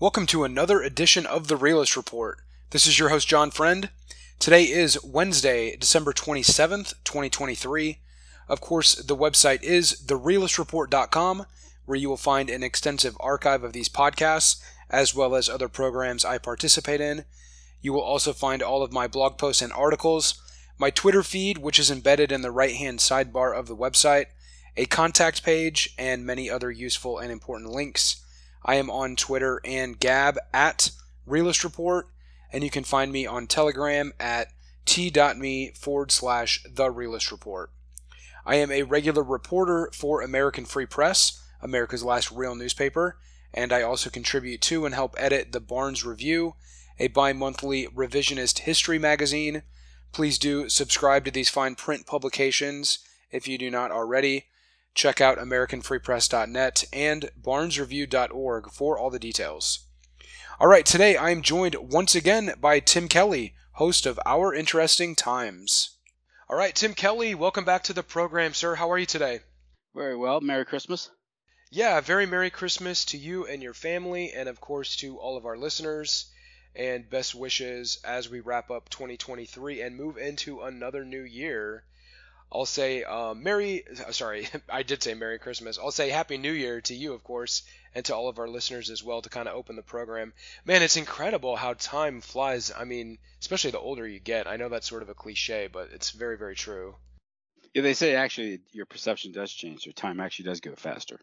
Welcome to another edition of the Realist Report. This is your host, John Friend. Today is Wednesday, December 27th, 2023. Of course, the website is therealistreport.com, where you will find an extensive archive of these podcasts, as well as other programs I participate in. You will also find all of my blog posts and articles, my Twitter feed, which is embedded in the right hand sidebar of the website, a contact page, and many other useful and important links. I am on Twitter and Gab at Realist Report, and you can find me on Telegram at t.me forward slash The Realist Report. I am a regular reporter for American Free Press, America's last real newspaper, and I also contribute to and help edit the Barnes Review, a bi monthly revisionist history magazine. Please do subscribe to these fine print publications if you do not already. Check out AmericanFreePress.net and BarnesReview.org for all the details. All right, today I am joined once again by Tim Kelly, host of Our Interesting Times. All right, Tim Kelly, welcome back to the program, sir. How are you today? Very well. Merry Christmas. Yeah, very Merry Christmas to you and your family, and of course to all of our listeners. And best wishes as we wrap up 2023 and move into another new year. I'll say uh, Merry, uh, sorry, I did say Merry Christmas. I'll say Happy New Year to you, of course, and to all of our listeners as well to kind of open the program. Man, it's incredible how time flies. I mean, especially the older you get. I know that's sort of a cliche, but it's very, very true. Yeah, they say actually your perception does change. Your time actually does go faster.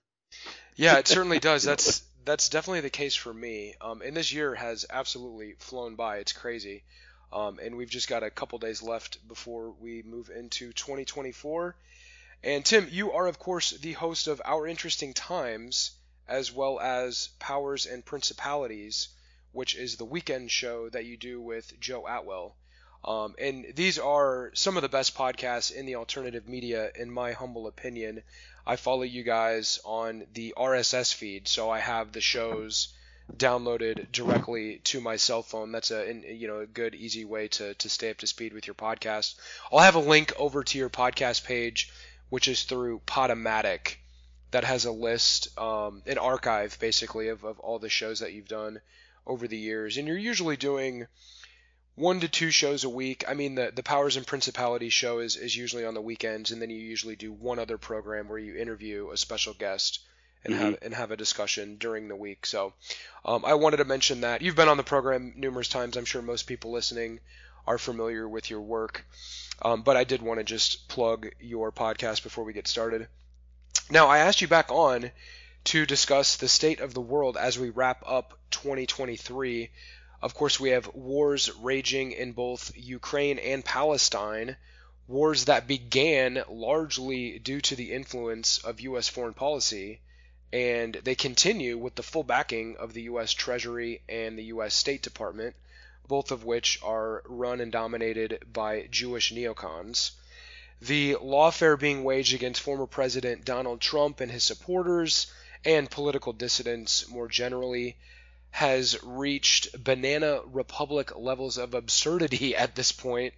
Yeah, it certainly does. That's that's definitely the case for me. Um, and this year has absolutely flown by. It's crazy. Um, and we've just got a couple days left before we move into 2024. And Tim, you are, of course, the host of Our Interesting Times, as well as Powers and Principalities, which is the weekend show that you do with Joe Atwill. Um, and these are some of the best podcasts in the alternative media, in my humble opinion. I follow you guys on the RSS feed, so I have the shows downloaded directly to my cell phone. That's a you know a good easy way to to stay up to speed with your podcast. I'll have a link over to your podcast page, which is through Podomatic, that has a list, um, an archive basically of, of all the shows that you've done over the years, and you're usually doing one to two shows a week. I mean, the the Powers and Principalities show is is usually on the weekends, and then you usually do one other program where you interview a special guest and mm-hmm. have and have a discussion during the week. So um, I wanted to mention that you've been on the program numerous times. I'm sure most people listening are familiar with your work, um, but I did want to just plug your podcast before we get started. Now I asked you back on to discuss the state of the world as we wrap up 2023. Of course, we have wars raging in both Ukraine and Palestine wars that began largely due to the influence of U.S. foreign policy, and they continue with the full backing of the U.S. Treasury and the U.S. State Department, both of which are run and dominated by Jewish neocons. The lawfare being waged against former President Donald Trump and his supporters and political dissidents more generally has reached banana republic levels of absurdity at this point.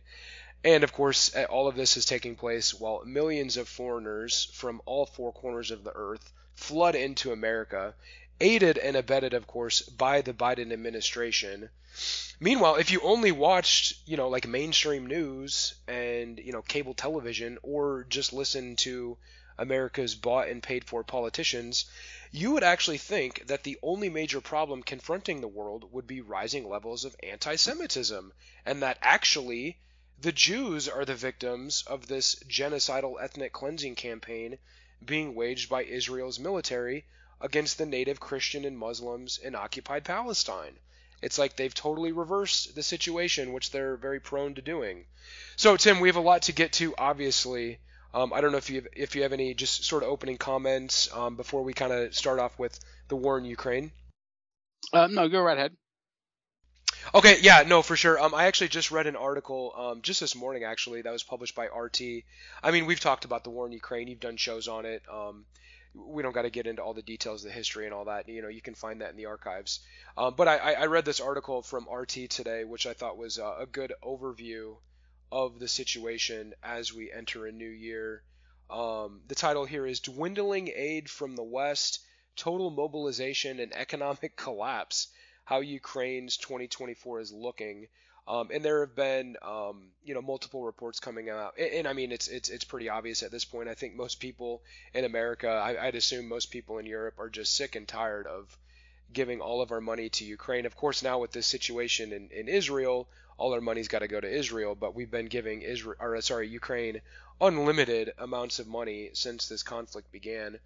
And of course, eh, all of this is taking place while millions of foreigners from all four corners of the earth flood into America, aided and abetted, of course, by the Biden administration. Meanwhile, if you only watched, you know, like mainstream news and, you know, cable television or just listened to America's bought and paid for politicians, you would actually think that the only major problem confronting the world would be rising levels of anti Semitism, and that actually the Jews are the victims of this genocidal ethnic cleansing campaign being waged by Israel's military against the native Christian and Muslims in occupied Palestine. It's like they've totally reversed the situation, which they're very prone to doing. So, Tim, we have a lot to get to, obviously. Um, I don't know if you have, if you have any just sort of opening comments um, before we kind of start off with the war in Ukraine. Uh, no, go right ahead. Okay, yeah, no, for sure. Um, I actually just read an article um, just this morning, actually, that was published by RT. I mean, we've talked about the war in Ukraine. You've done shows on it. Um, we don't got to get into all the details, of the history, and all that. You know, you can find that in the archives. Um, but I, I read this article from RT today, which I thought was uh, a good overview of the situation as we enter a new year. Um, the title here is "Dwindling Aid from the West: Total Mobilization and Economic Collapse." How Ukraine's 2024 is looking. Um, and there have been, um, you know, multiple reports coming out, and, and, I mean, it's it's it's pretty obvious at this point. I think most people in America, I, I'd assume most people in Europe, are just sick and tired of giving all of our money to Ukraine. Of course, now with this situation in, in Israel, all our money's got to go to Israel, but we've been giving Israel, or sorry, Ukraine, unlimited amounts of money since this conflict began.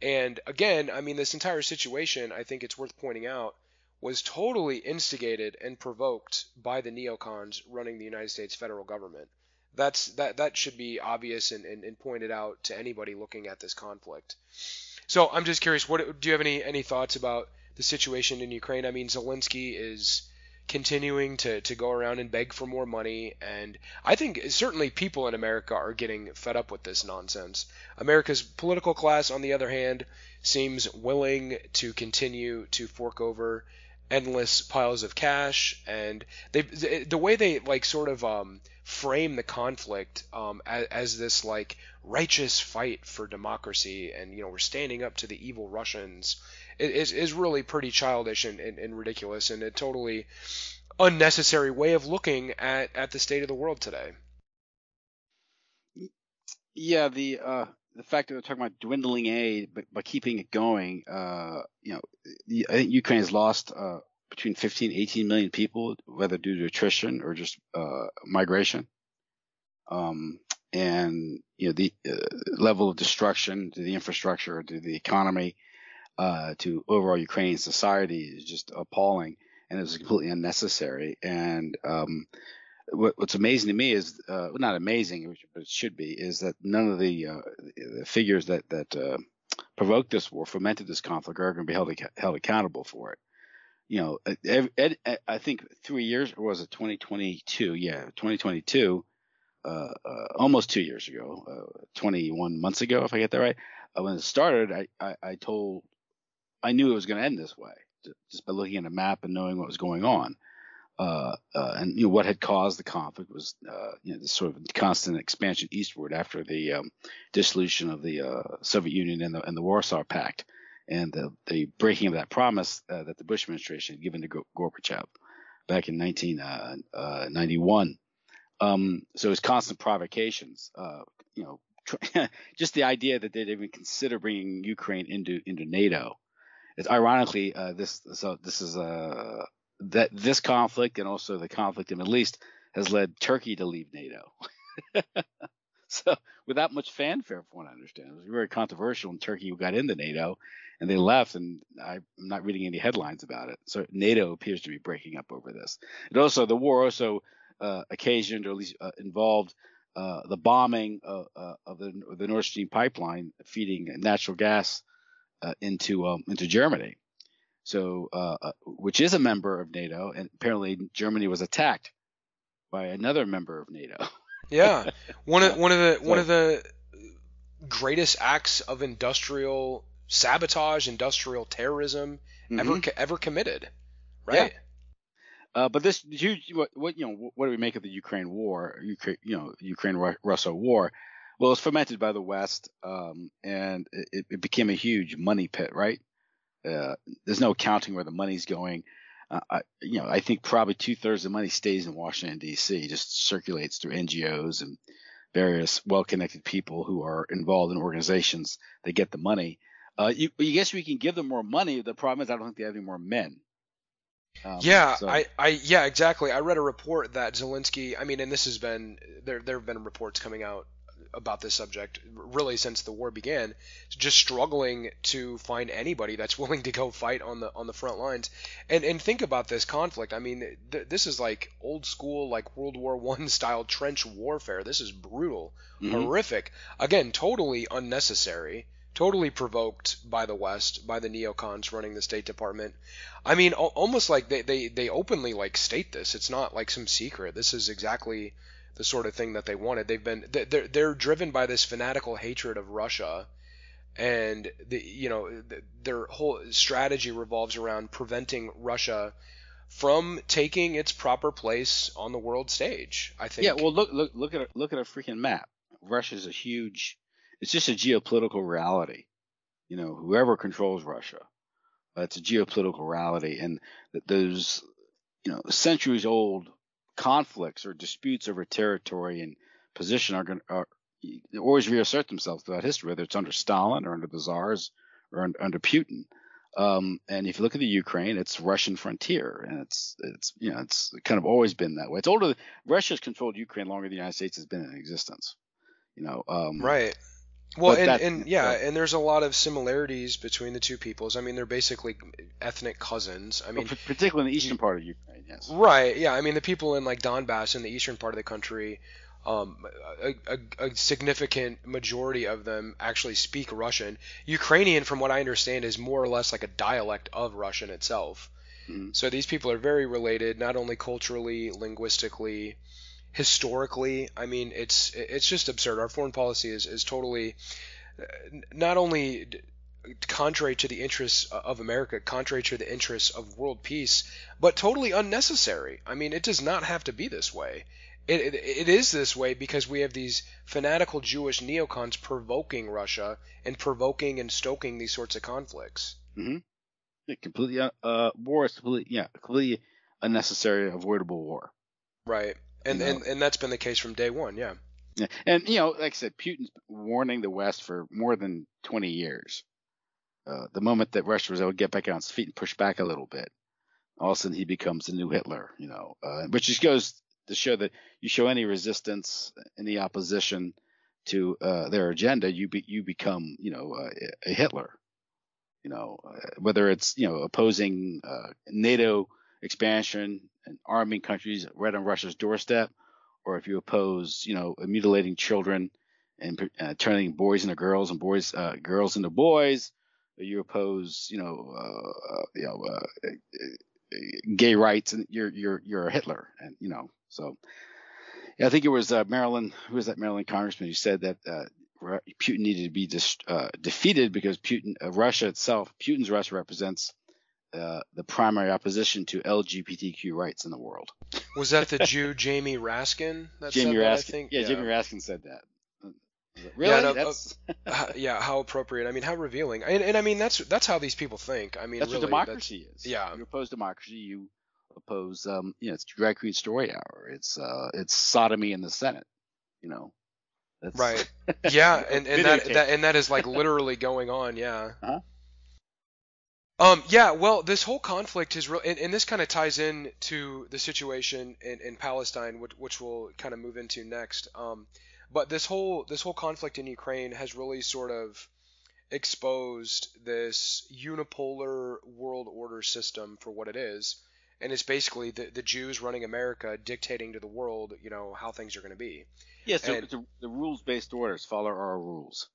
And again, I mean, this entire situation, I think it's worth pointing out, was totally instigated and provoked by the neocons running the United States federal government. That's that that should be obvious and, and, and pointed out to anybody looking at this conflict. So I'm just curious, what do you have any any thoughts about the situation in Ukraine? I mean, Zelensky is continuing to, to go around and beg for more money. And I think certainly people in America are getting fed up with this nonsense. America's political class, on the other hand, seems willing to continue to fork over endless piles of cash and they the way they like sort of um, frame the conflict um, as, as, this like righteous fight for democracy and you know we're standing up to the evil Russians is, is really pretty childish and, and, and ridiculous and a totally unnecessary way of looking at, at the state of the world today. Yeah, the uh, the fact that we're talking about dwindling aid, but, but keeping it going, uh, you know, I think Ukraine has lost uh, between 15 18 million people, whether due to attrition or just uh, migration. Um, and you know the uh, level of destruction to the infrastructure, to the economy, uh, to overall Ukrainian society is just appalling, and it was completely unnecessary. And um, what, what's amazing to me is, uh, well, not amazing, but it should be, is that none of the, uh, the figures that that uh, provoked this war, fomented this conflict, are going to be held held accountable for it. You know, ed, I think three years, or was it 2022? Yeah, 2022. Uh, uh, almost two years ago, uh, 21 months ago, if I get that right. When it started, I, I, I, told I knew it was going to end this way just by looking at a map and knowing what was going on. Uh, uh, and you know what had caused the conflict was uh, you know this sort of constant expansion eastward after the um, dissolution of the uh, Soviet Union and the, and the Warsaw Pact, and the, the breaking of that promise uh, that the Bush administration had given to Gorbachev back in 1991. Uh, um, so it was constant provocations. you know, just the idea that they'd even consider bringing Ukraine into into NATO it's ironically uh, this so this is uh, that this conflict and also the conflict in the Middle East has led Turkey to leave NATO. so without much fanfare, from what I understand, it was very controversial when Turkey got into NATO and they left, and I'm not reading any headlines about it. So NATO appears to be breaking up over this. And also, the war also uh, occasioned, or at least uh, involved, uh, the bombing of, uh, of, the, the Nord Stream pipeline feeding natural gas uh, into um, into Germany. So, uh, uh, which is a member of NATO, and apparently Germany was attacked by another member of NATO. yeah, one of one of the so, one of the greatest acts of industrial sabotage, industrial terrorism mm-hmm. ever ever committed. Right. Yeah. Uh, but this huge, what, what, you know, what do we make of the Ukraine war? Ukraine, you know, Ukraine-Russia war. Well, it was fermented by the West, um, and it, it, became a huge money pit, right? Uh, there's no accounting where the money's going. Uh, I, you know, I think probably two thirds of the money stays in Washington D.C. Just circulates through NGOs and various well-connected people who are involved in organizations that get the money. Uh, you, you guess we can give them more money. The problem is I don't think they have any more men. Um, yeah, so. I, I, yeah, exactly. I read a report that Zelensky. I mean, and this has been there. There have been reports coming out about this subject really since the war began, just struggling to find anybody that's willing to go fight on the on the front lines. And and think about this conflict. I mean, th- this is like old school like World War One style trench warfare. This is brutal, mm-hmm. horrific. Again, totally unnecessary. Totally provoked by the West, by the neocons running the State Department. I mean, almost like they, they, they openly like state this. It's not like some secret. This is exactly the sort of thing that they wanted. They've been they're they're driven by this fanatical hatred of Russia, and the you know their whole strategy revolves around preventing Russia from taking its proper place on the world stage. I think. Yeah. Well, look look look at a, look at a freaking map. Russia's a huge. It's just a geopolitical reality. You know, whoever controls Russia, Uh, it's a geopolitical reality, and those you know centuries old conflicts or disputes over territory and position are going to always reassert themselves throughout history, whether it's under Stalin or under the czars or under Putin. Um, and if you look at the Ukraine, it's Russian frontier, and it's it's you know it's kind of always been that way. It's older. Russia's controlled Ukraine longer than the United States has been in existence. You know. Um, right. Well, and, and yeah, and there's a lot of similarities between the two peoples. I mean, they're basically ethnic cousins. I mean, well, particularly in the eastern part of Ukraine, yes. Right. Yeah. I mean, the people in like Donbass in the eastern part of the country, um, a, a, a, significant majority of them actually speak Russian. Ukrainian, from what I understand, is more or less like a dialect of Russian itself. Mm-hmm. So these people are very related, not only culturally, linguistically, historically. I mean, it's it's just absurd. Our foreign policy is is totally not only contrary to the interests of America, contrary to the interests of world peace, but totally unnecessary. I mean, it does not have to be this way. It, it, it is this way because we have these fanatical Jewish neocons provoking Russia and provoking and stoking these sorts of conflicts. Mm-hmm. Yeah, completely, uh, uh, war is completely, yeah, completely unnecessary, avoidable war. Right, and you know? and and that's been the case from day one. Yeah. Yeah, and you know, like I said, Putin's warning the West for more than 20 years. Uh, the moment that Russia was able to get back on its feet and push back a little bit, all of a sudden he becomes the new Hitler. You know, uh, which just goes to show that you show any resistance, any opposition to uh, their agenda, you be, you become you know uh, a Hitler. You know uh, whether it's you know opposing uh, NATO expansion and arming countries right on Russia's doorstep, or if you oppose you know mutilating children and uh, turning boys into girls and boys uh, girls into boys, you oppose you know you know gay rights and you're you're you're a Hitler and you know so, yeah, I think it was uh, Maryland. Who was that Maryland congressman who said that uh, Putin needed to be dis- uh, defeated because Putin, uh, Russia itself, Putin's Russia represents uh, the primary opposition to LGBTQ rights in the world. Was that the Jew Jamie Raskin? That Jamie Raskin. Yeah, yeah, Jamie Raskin said that. Really? Yeah, no, that's... uh, yeah, how appropriate. I mean, how revealing. And, and, I mean, that's that's how these people think. I mean, that's really, what democracy is. Yeah. You oppose democracy, you oppose um you know it's drag queen story hour it's uh it's sodomy in the senate you know that's, right yeah and, and that, that and that is like literally going on yeah huh um yeah well this whole conflict is real and, and this kind of ties in to the situation in, in palestine which, which we'll kind of move into next um but this whole this whole conflict in ukraine has really sort of exposed this unipolar world order system for what it is and it's basically the, the Jews running America dictating to the world, you know, how things are going to be. Yes, yeah, so and, the rules-based orders. Follow our rules.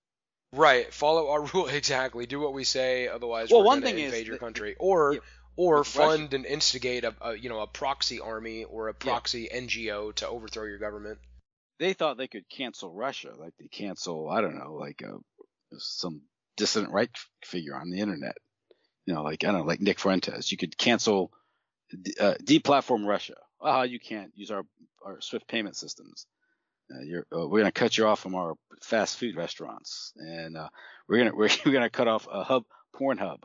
Right, follow our rule exactly. Do what we say, otherwise well, we're one thing invade is your country, or yeah, or fund Russia. and instigate a, a, you know a proxy army or a proxy yeah. NGO to overthrow your government. They thought they could cancel Russia, like they cancel I don't know, like a, uh, some dissident right figure on the internet. You know, like I don't know, like Nick Fuentes. You could cancel uh, deplatform Russia. Ah, you can't use our, our Swift payment systems. Uh, uh, we're going to cut you off from our fast food restaurants, and uh, we're going to we're, going to cut off a hub Pornhub.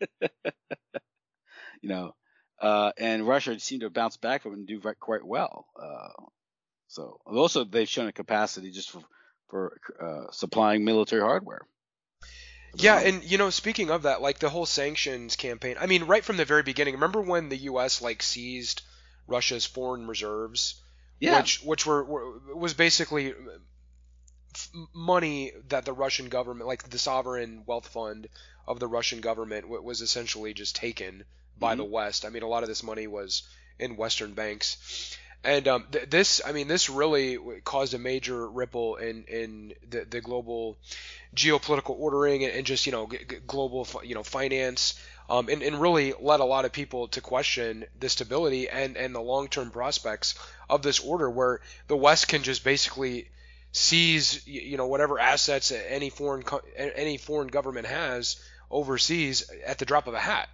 you know, uh, and Russia seemed to bounce back from and do quite well. Uh, so also they've shown a capacity just for for uh, supplying military hardware. Yeah, and you know, speaking of that, like the whole sanctions campaign. I mean, right from the very beginning. Remember when the U.S. like seized Russia's foreign reserves? Yeah. Which which were, were was basically money that the Russian government, like the sovereign wealth fund of the Russian government, was essentially just taken by mm-hmm. the West. I mean, a lot of this money was in Western banks. And um, th- this, I mean, this really caused a major ripple in in the, the global geopolitical ordering and, and just you know g- g- global you know finance um, and, and really led a lot of people to question the stability and and the long term prospects of this order where the West can just basically seize you know whatever assets any foreign any foreign government has overseas at the drop of a hat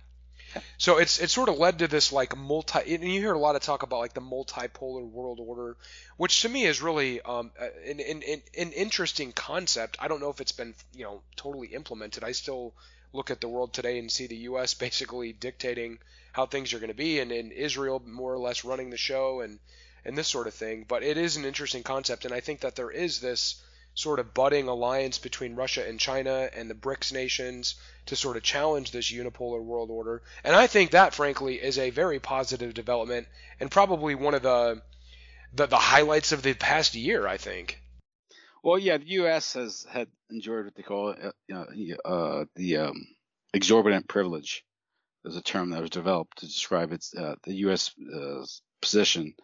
so it's it's sort of led to this like multi. And you hear a lot of talk about like the multipolar world order, which to me is really um, an, an, an interesting concept. I don't know if it's been you know totally implemented. I still look at the world today and see the U.S. basically dictating how things are going to be, and, and Israel more or less running the show, and and this sort of thing. But it is an interesting concept, and I think that there is this sort of budding alliance between Russia and China and the BRICS nations to sort of challenge this unipolar world order. And I think that, frankly, is a very positive development and probably one of the the, the highlights of the past year. I think. Well, yeah, the U.S. has had enjoyed what they call uh, uh, the um, exorbitant privilege. There's a term that was developed to describe its uh, the U.S. Uh, position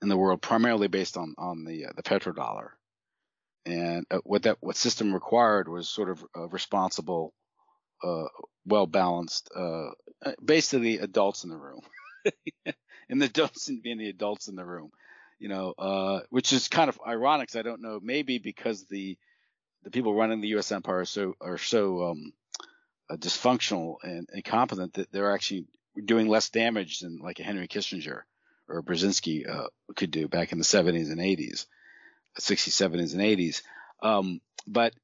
in the world, primarily based on on the uh, the petrodollar. And uh, what that what system required was sort of responsible, well balanced, basically adults in the room, and the adults being the adults in the room you know, uh, which is kind of ironic. I don't know, maybe because the the people running the U.S. empire are so are so um, uh, dysfunctional and incompetent that they're actually doing less damage than like a Henry Kissinger or Brzezinski uh, could do back in the 70s and 80s, 60s, 70s, and 80s. Um, but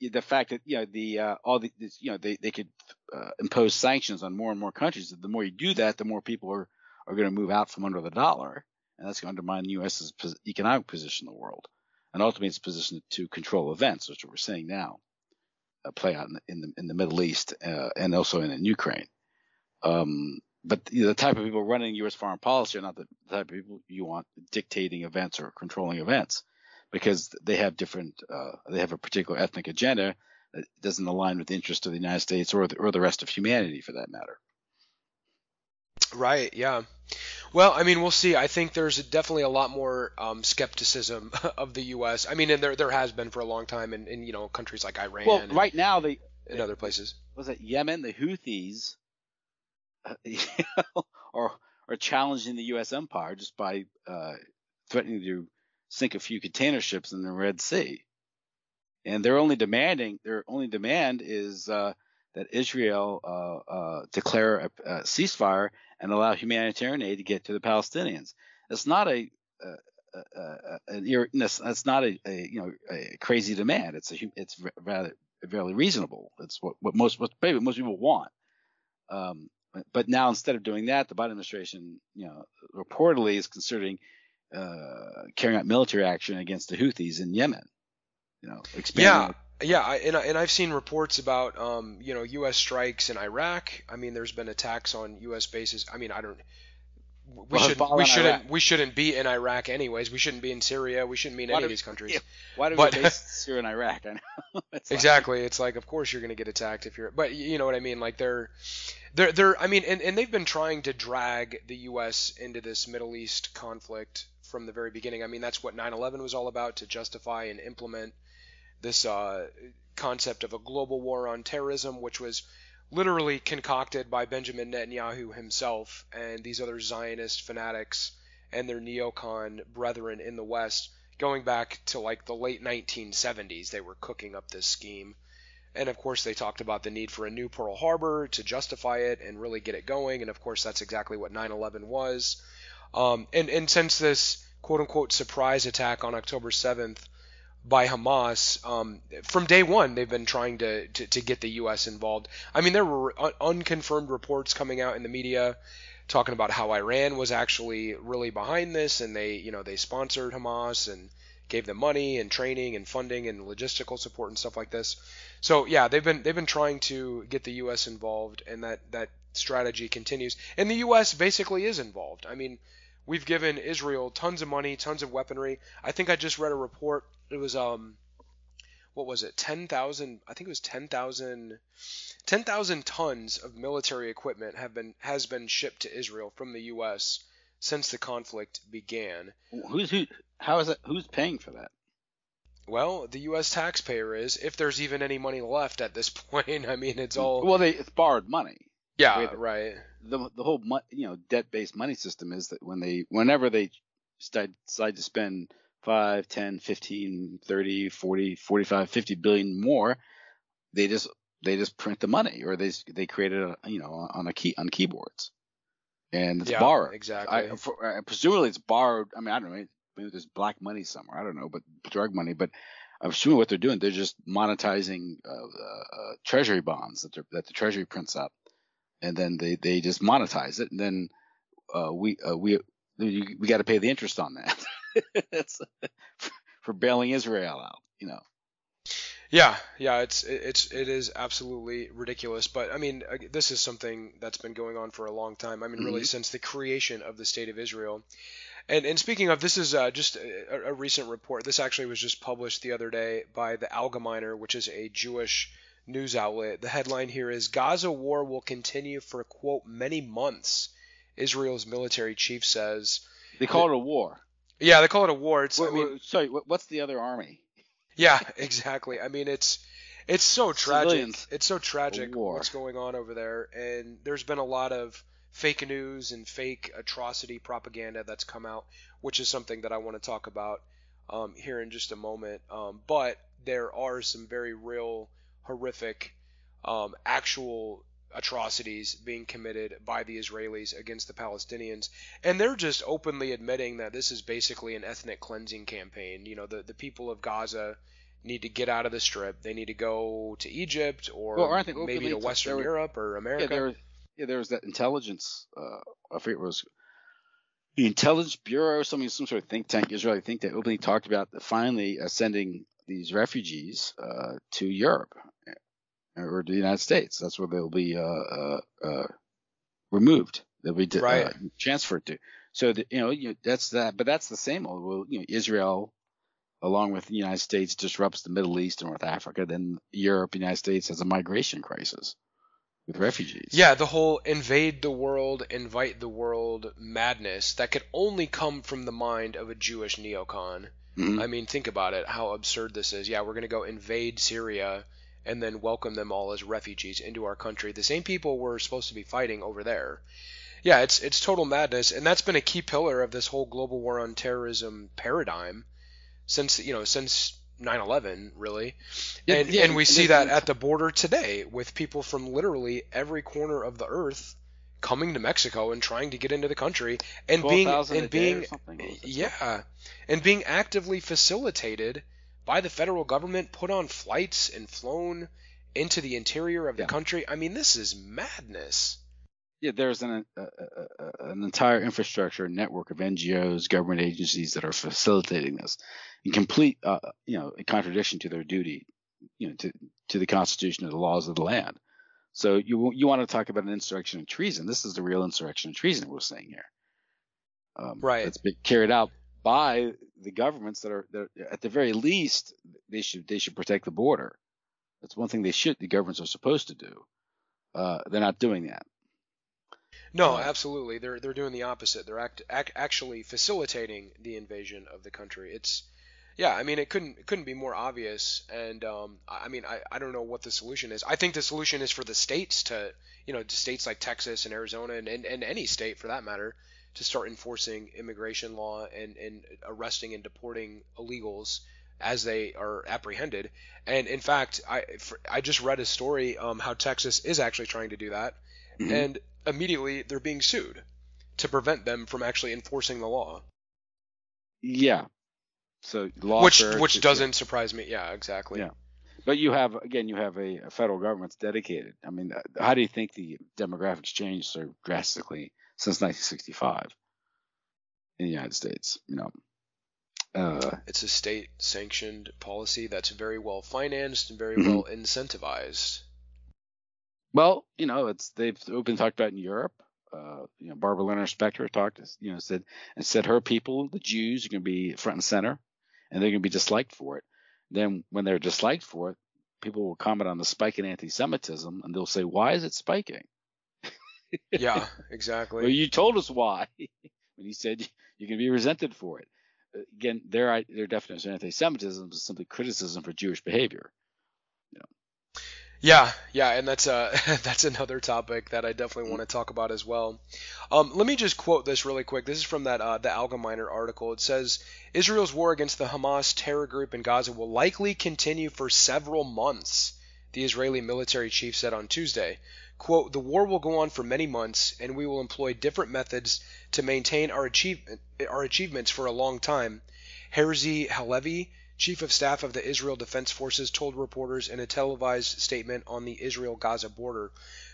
the fact that you know the uh, all the you know they they could uh, impose sanctions on more and more countries. The more you do that, the more people are are going to move out from under the dollar and that's going to undermine the U.S.'s economic position in the world, and ultimately its position to control events, which we're seeing now uh, play out in the, in the, in the Middle East uh, and also in, in Ukraine. Um, but you know, the type of people running U.S. foreign policy are not the type of people you want dictating events or controlling events, because they have different, uh, they have a particular ethnic agenda that doesn't align with the interests of the United States or the, or the rest of humanity, for that matter. Right. Yeah. Well, I mean, we'll see. I think there's definitely a lot more um, skepticism of the U.S. I mean, and there there has been for a long time in, in you know countries like Iran. Well, and, right now they in other places. Was it Yemen? The Houthis uh, you know, are are challenging the U.S. empire just by uh, threatening to sink a few container ships in the Red Sea, and they're only demanding their only demand is uh, that Israel uh, uh, declare a, a, ceasefire and allow humanitarian aid to get to the Palestinians. It's not a, a, a an, that's not a, you know a crazy demand. It's a it's rather fairly reasonable. It's what, what most what most people want. Um, but now instead of doing that, the Biden administration, you know, reportedly is considering uh, carrying out military action against the Houthis in Yemen. You know, expanding. Yeah, yeah, I, and, and I've seen reports about um, you know U.S. strikes in Iraq. I mean, there's been attacks on U.S. bases. I mean, I don't. We well, shouldn't. We shouldn't. Iraq. We shouldn't be in Iraq anyways. We shouldn't be in Syria. We shouldn't be in why any do, of these countries. Yeah, why do but, we base Syria and Iraq? I know. it's exactly. Like, it's like, of course you're going to get attacked if you're. But you know what I mean? Like they're, they're, they're. I mean, and, and they've been trying to drag the U.S. into this Middle East conflict from the very beginning. I mean, that's what 9/11 was all about to justify and implement this uh, concept of a global war on terrorism, which was literally concocted by Benjamin Netanyahu himself and these other Zionist fanatics and their neocon brethren in the West, going back to like the late 1970s. They were cooking up this scheme. And of course, they talked about the need for a new Pearl Harbor to justify it and really get it going. And of course, that's exactly what 9 11 was. Um, and, and since this quote unquote surprise attack on October 7th by Hamas. Um, from day one, they've been trying to, to, to, get the U.S. involved. I mean, there were un- unconfirmed reports coming out in the media talking about how Iran was actually really behind this, and they, you know, they sponsored Hamas and gave them money and training and funding and logistical support and stuff like this. So yeah, they've been they've been trying to get the U.S. involved, and that that strategy continues. And the U.S. basically is involved. I mean, we've given Israel tons of money, tons of weaponry. I think I just read a report it was um what was it 10,000 I think it was 10,000 10,000 tons of military equipment have been has been shipped to Israel from the US since the conflict began. Who's who how is that who's paying for that? Well, the U.S. taxpayer is, if there's even any money left at this point. I mean, it's all. Well, they it's borrowed money. Yeah, right. The the whole you know debt-based money system is that when they whenever they decide to spend 5, 10, 15, 30, 40, 45, 50 billion more, they just they just print the money or they they create it you know on a key on keyboards. And it's yeah, borrowed. Exactly. I, for, uh, presumably it's borrowed. I mean, I don't know. Maybe there's black money somewhere. I don't know, but drug money. But I'm assuming what they're doing, they're just monetizing uh, uh, treasury bonds that, that the treasury prints up, and then they, they just monetize it, and then uh, we uh, we we got to pay the interest on that. for bailing Israel out, you know. Yeah, yeah, it's it's it is absolutely ridiculous. But I mean, this is something that's been going on for a long time. I mean, really mm-hmm. since the creation of the state of Israel. And and speaking of, this is uh, just a, a, recent report. This actually was just published the other day by the Algemeiner, which is a Jewish news outlet. The headline here is Gaza war will continue for quote many months. Israel's military chief says. They call it a war. Yeah, they call it a war. It's, wait, I mean, sorry, what's the other army? Yeah, exactly. I mean, it's it's so tragic. Civilians. It's so tragic what's going on over there, and there's been a lot of fake news and fake atrocity propaganda that's come out, which is something that I want to talk about um, here in just a moment. Um, but there are some very real, horrific, um, actual atrocities being committed by the Israelis against the Palestinians. And they're just openly admitting that this is basically an ethnic cleansing campaign. You know, the, the people of Gaza need to get out of the strip. They need to go to Egypt or well, maybe to Western were, Europe or America. Yeah, there, was, yeah, there was that intelligence. Uh, I forget what it was. The Intelligence Bureau, or something, some sort of think tank, Israeli think tank, openly talked about finally sending these refugees uh, to Europe or the United States. That's where they'll be uh, uh, uh removed. They'll be right. Transferred to. So the, you know you, that's that, but that's the same old. Well, you know, Israel, along with the United States, disrupts the Middle East and North Africa. Then Europe, the United States has a migration crisis with refugees. Yeah, the whole invade the world, invite the world madness that could only come from the mind of a Jewish neocon. Mm-hmm. I mean, think about it, how absurd this is. Yeah, we're going to go invade Syria and then welcome them all as refugees into our country. The same people we're supposed to be fighting over there. Yeah, it's it's total madness, and that's been a key pillar of this whole global war on terrorism paradigm since you know since 9/11 really, yeah, and yeah, and we see that at the border today with people from literally every corner of the earth coming to Mexico and trying to get into the country and being and being yeah and being actively facilitated by the federal government, put on flights and flown into the interior of the yeah. country. I mean, this is madness. Yeah, there's an a, a, an entire infrastructure network of NGOs, government agencies that are facilitating this, in complete, uh, you know, in contradiction to their duty, you know, to to the Constitution and the laws of the land. So you you want to talk about an insurrection and treason? This is the real insurrection and treason we're saying here. Um, right. That's been carried out by the governments that are, that are, at the very least they should they should protect the border. That's one thing they should the governments are supposed to do. Uh, they're not doing that. No, uh, absolutely. They're they're doing the opposite. They're act, act, actually facilitating the invasion of the country. It's yeah, I mean it couldn't it couldn't be more obvious. And um, I mean I, I don't know what the solution is. I think the solution is for the states to you know to states like Texas and Arizona and, and, and any state for that matter to start enforcing immigration law and, and arresting and deporting illegals as they are apprehended. And in fact, I for, I just read a story um, how Texas is actually trying to do that, mm-hmm. and immediately they're being sued to prevent them from actually enforcing the law. Yeah. So which which doesn't yeah. surprise me. Yeah, exactly. Yeah. But you have again, you have a, a federal government that's dedicated. I mean, how do you think the demographics changed so drastically since 1965 in the United States. You know, uh, it's a state-sanctioned policy that's very well financed and very mm-hmm. well incentivized. Well, you know, it's they've been talked about in Europe. Uh, you know, Barbara Lerner Spectre talked, you know, said and said her people, the Jews, are going to be front and center, and they're going to be disliked for it. Then, when they're disliked for it, people will comment on the spike in anti-Semitism, and they'll say, "Why is it spiking?" Yeah, exactly. well, you told us why when you said you can be resented for it. Again, their their definition of anti-Semitism is simply criticism for Jewish behavior. You know. Yeah, yeah, and that's uh that's another topic that I definitely want to talk about as well. Um, let me just quote this really quick. This is from that uh, the Algemeiner article. It says Israel's war against the Hamas terror group in Gaza will likely continue for several months. The Israeli military chief said on Tuesday, Quote, the war will go on for many months, and we will employ different methods to maintain our, achieve, our achievements for a long time. Herzi Halevi, chief of staff of the Israel Defense Forces, told reporters in a televised statement on the Israel-Gaza border,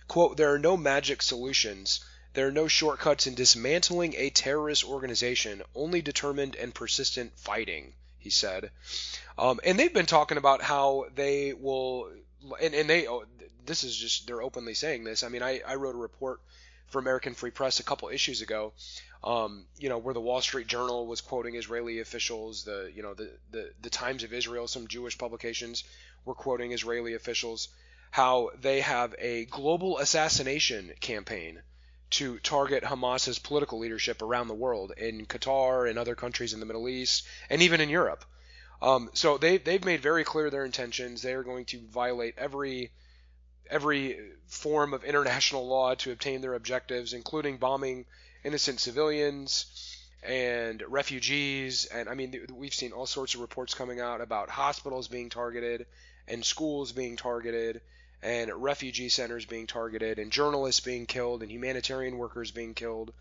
quote, "There are no magic solutions. There are no shortcuts in dismantling a terrorist organization, only determined and persistent fighting." He said, um, and they've been talking about how they will, and, and they, this is just they're openly saying this. I mean, I, I wrote a report for American Free Press a couple issues ago, um, you know, where the Wall Street Journal was quoting Israeli officials, the you know the, the the Times of Israel, some Jewish publications were quoting Israeli officials, how they have a global assassination campaign to target Hamas's political leadership around the world in Qatar and other countries in the Middle East and even in Europe. Um, so they they've made very clear their intentions. They are going to violate every every form of international law to obtain their objectives, including bombing innocent civilians and refugees. And I mean, we've seen all sorts of reports coming out about hospitals being targeted and schools being targeted and refugee centers being targeted and journalists being killed and humanitarian workers being killed.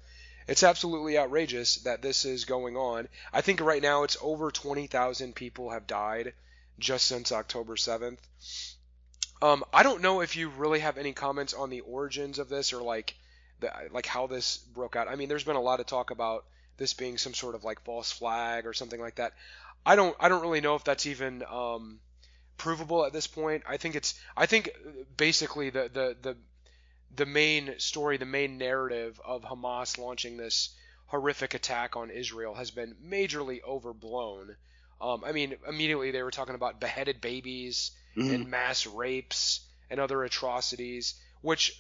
It's absolutely outrageous that this is going on. I think right now it's over 20,000 people have died just since October 7th. Um, I don't know if you really have any comments on the origins of this or like the, like how this broke out. I mean, there's been a lot of talk about this being some sort of like false flag or something like that. I don't I don't really know if that's even um, provable at this point. I think it's I think basically the the the the main story, the main narrative of Hamas launching this horrific attack on Israel has been majorly overblown. Um, I mean, immediately they were talking about beheaded babies mm-hmm. and mass rapes and other atrocities, which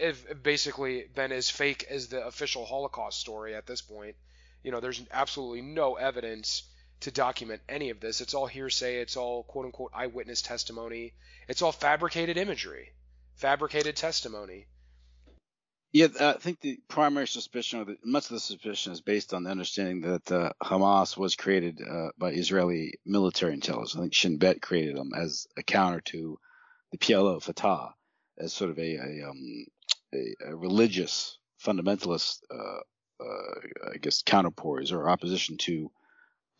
have basically been as fake as the official Holocaust story at this point. You know, there's absolutely no evidence to document any of this. It's all hearsay. It's all quote unquote eyewitness testimony. It's all fabricated imagery, fabricated testimony. Yeah, I think the primary suspicion, or the, much of the suspicion, is based on the understanding that uh, Hamas was created uh, by Israeli military intelligence. I think Shin Bet created them as a counter to the PLO Fatah, as sort of a, a, um, a, a religious fundamentalist, uh, uh I guess, counterpoise or opposition to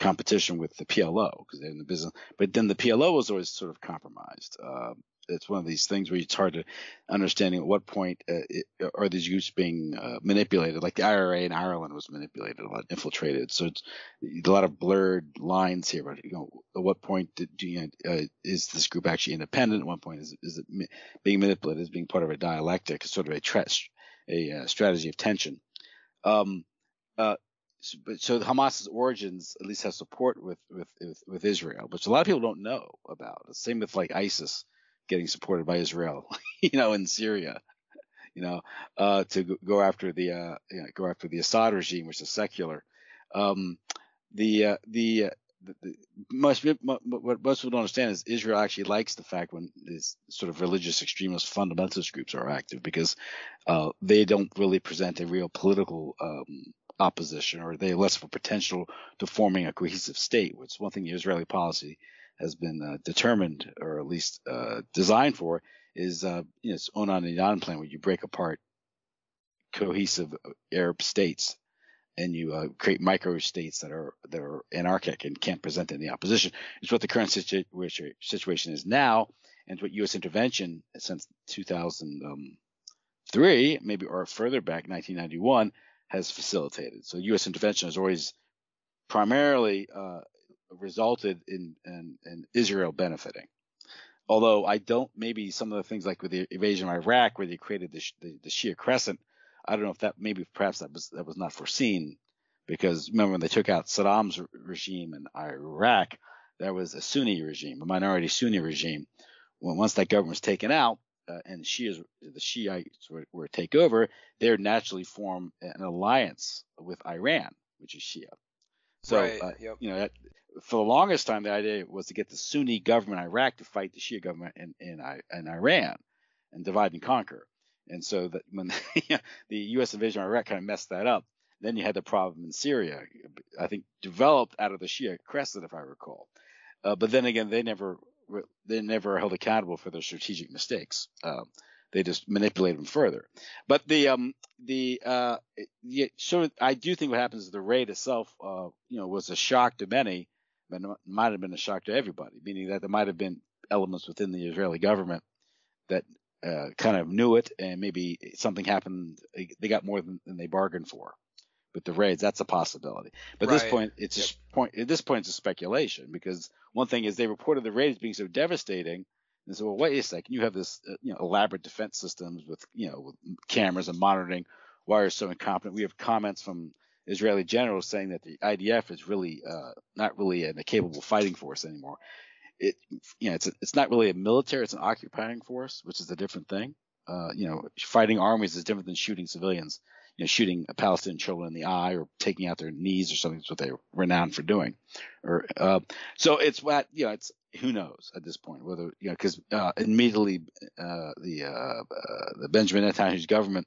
competition with the PLO because they're in the business. But then the PLO was always sort of compromised. Uh, it's one of these things where it's hard to understanding at what point uh, it, are these groups being uh, manipulated. Like the IRA in Ireland was manipulated, a lot infiltrated. So it's a lot of blurred lines here. But you know, at what point did, do you, uh, is this group actually independent? At what point is is it being manipulated as being part of a dialectic, sort of a, a uh, strategy of tension? Um, uh, so, but so Hamas's origins at least have support with, with, with with Israel, which a lot of people don't know about. Same with like ISIS getting supported by Israel, you know, in Syria, you know, uh, to go after the uh, you know, go after the Assad regime, which is secular. Um, the uh, the, uh, the, the most, what most people don't understand is Israel actually likes the fact when these sort of religious extremist fundamentalist groups are active because uh, they don't really present a real political um, opposition or they have less of a potential to forming a cohesive state, which is one thing the Israeli policy has been uh, determined or at least uh, designed for is uh, you know, it's Onan and plan where you break apart cohesive Arab states and you uh, create micro states that are that are anarchic and can't present any opposition. It's what the current situ- situation is now, and what U.S. intervention since 2003, maybe or further back, 1991, has facilitated. So U.S. intervention has always primarily uh, resulted in, in, in Israel benefiting. Although I don't, maybe some of the things like with the invasion of Iraq, where they created the, the, the Shia Crescent, I don't know if that maybe perhaps that was that was not foreseen, because remember when they took out Saddam's regime in Iraq, that was a Sunni regime, a minority Sunni regime. When once that government was taken out, uh, and Shias, the Shiites were, were take over, they naturally form an alliance with Iran, which is Shia. So, right. uh, yep. you know, that, for the longest time, the idea was to get the Sunni government in Iraq to fight the Shia government in, in, in Iran and divide and conquer. And so that when the U.S. invasion of Iraq kind of messed that up, then you had the problem in Syria, I think developed out of the Shia crescent, if I recall. Uh, but then again, they never they never held accountable for their strategic mistakes. Um, they just manipulate them further. But the um the uh yeah, so I do think what happens is the raid itself uh you know was a shock to many but might have been a shock to everybody, meaning that there might have been elements within the Israeli government that uh, kind of knew it, and maybe something happened. They got more than, than they bargained for with the raids. That's a possibility. But right. at this point, it's yep. a point. At this point, it's a speculation because one thing is they reported the raids being so devastating. And so, well, wait a second. You have this, uh, you know, elaborate defense systems with, you know, with cameras and monitoring. Why are you so incompetent? We have comments from Israeli generals saying that the IDF is really uh, not really a capable fighting force anymore. It, you know, it's a, it's not really a military; it's an occupying force, which is a different thing. Uh, you know, fighting armies is different than shooting civilians you know, shooting a Palestinian children in the eye or taking out their knees or something. That's what they're renowned for doing. Or uh, so it's what you know. It's who knows at this point whether you know because uh, immediately uh, the uh, uh, the Benjamin Netanyahu's government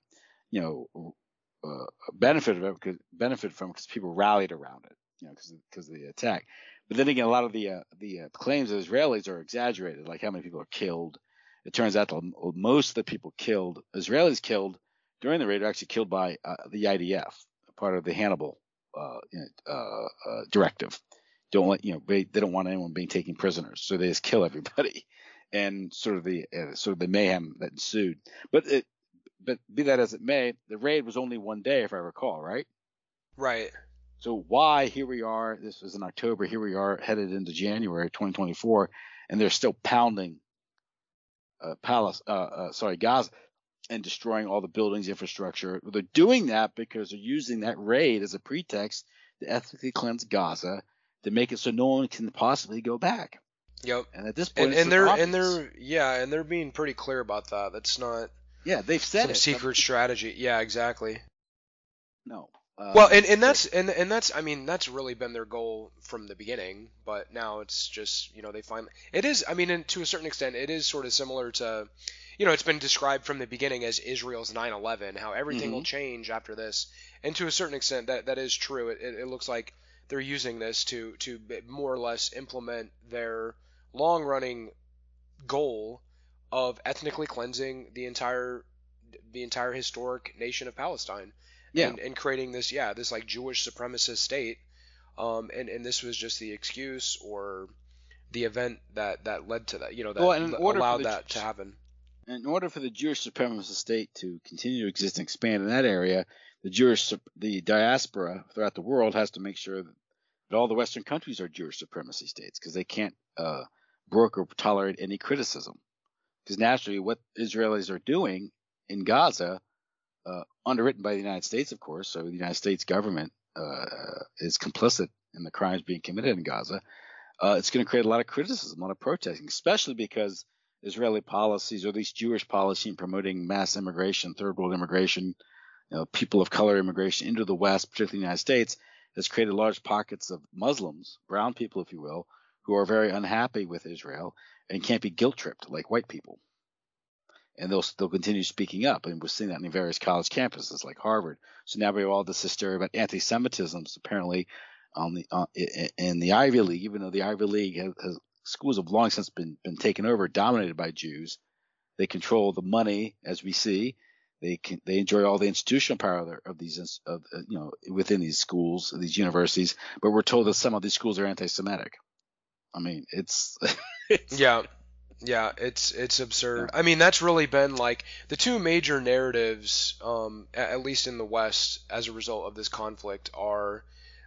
you know uh, benefited from because benefited from because people rallied around it you know because because of the attack. But then again, a lot of the the claims of Israelis are exaggerated, like how many people are killed. It turns out that most of the people killed, Israelis killed, during the raid are actually killed by uh, the IDF, part of the Hannibal uh, uh, uh, directive. Don't let you know they, they don't want anyone being taken prisoners, so they just kill everybody, and sort of the uh, sort of the mayhem that ensued. But it, but be that as it may, the raid was only one day, if I recall, right? Right. So why here we are? This was in October. Here we are headed into January 2024, and they're still pounding uh, Palace, uh, uh, sorry, Gaza, and destroying all the buildings, infrastructure. They're doing that because they're using that raid as a pretext to ethnically cleanse Gaza to make it so no one can possibly go back. Yep. And at this point, and, and they're obvious. and they're yeah, and they're being pretty clear about that. That's not yeah, they've said some it. secret strategy. Yeah, exactly. No. Um, well, and, and that's and and that's I mean that's really been their goal from the beginning, but now it's just you know they finally it is I mean to a certain extent it is sort of similar to you know, it's been described from the beginning as Israel's 9/11, how everything mm-hmm. will change after this, and to a certain extent, that that is true. It, it, it looks like they're using this to to more or less implement their long-running goal of ethnically cleansing the entire the entire historic nation of Palestine. Yeah. And, and creating this, yeah, this like Jewish supremacist state. Um, and, and this was just the excuse or the event that, that led to that, you know, that well, allowed that to happen in order for the Jewish supremacist state to continue to exist and expand in that area, the Jewish the diaspora throughout the world has to make sure that all the Western countries are Jewish supremacy states because they can't uh, broker or tolerate any criticism. Because naturally, what Israelis are doing in Gaza, uh, underwritten by the United States, of course, so the United States government uh, is complicit in the crimes being committed in Gaza. Uh, it's going to create a lot of criticism, a lot of protesting, especially because Israeli policies or at least Jewish policy in promoting mass immigration, third world immigration, you know, people of color immigration into the West, particularly the United States, has created large pockets of Muslims, brown people, if you will, who are very unhappy with Israel and can't be guilt tripped like white people. And they'll they'll continue speaking up, and we're seeing that in various college campuses like Harvard. So now we have all this hysteria about anti-Semitism, apparently on the uh, in the Ivy League, even though the Ivy League has, has schools have long since been, been taken over, dominated by Jews. They control the money, as we see. They can, they enjoy all the institutional power of these, of, uh, you know, within these schools, these universities. But we're told that some of these schools are anti-Semitic. I mean, it's, it's yeah, yeah, it's it's absurd. Yeah. I mean, that's really been like the two major narratives, um, at least in the West, as a result of this conflict, are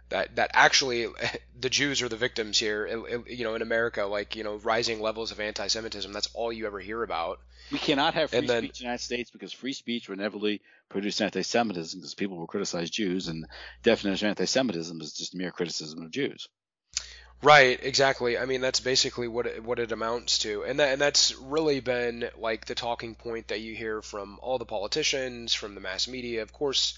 that that actually the Jews are the victims here. you know, in America, like you know, rising levels of anti-Semitism. That's all you ever hear about. We cannot have free then, speech in the United States because free speech would inevitably produce anti-Semitism because people will criticize Jews, and definition of anti-Semitism is just mere criticism of Jews. Right, exactly. I mean, that's basically what it, what it amounts to, and that and that's really been like the talking point that you hear from all the politicians, from the mass media, of course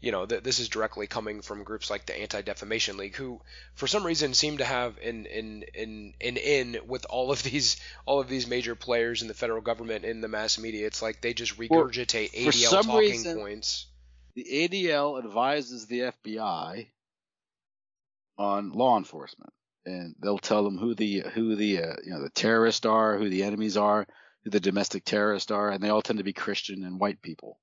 you know, th- this is directly coming from groups like the Anti-Defamation League, who, for some reason, seem to have an in in an in with all of these all of these major players in the federal government in the mass media. It's like they just regurgitate well, ADL talking reason, points. The ADL advises the FBI on law enforcement, and they'll tell them who the who the uh, you know the terrorists are, who the enemies are, who the domestic terrorists are, and they all tend to be Christian and white people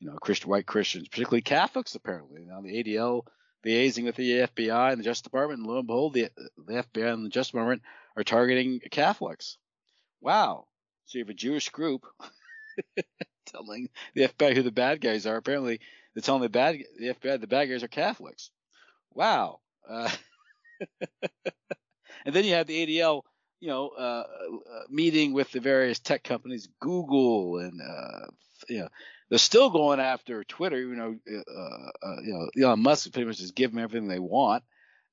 you know, Christian white Christians, particularly Catholics, apparently. Now the ADL liaising with the FBI and the Justice Department, and lo and behold, the, the FBI and the Justice Department are targeting Catholics. Wow. So you have a Jewish group telling the FBI who the bad guys are. Apparently, they're telling the bad the FBI the bad guys are Catholics. Wow. Uh, and then you have the ADL, you know, uh, uh, meeting with the various tech companies, Google, and uh, you know, they're still going after Twitter. You know, uh, uh, you know, Elon Musk pretty much just give them everything they want.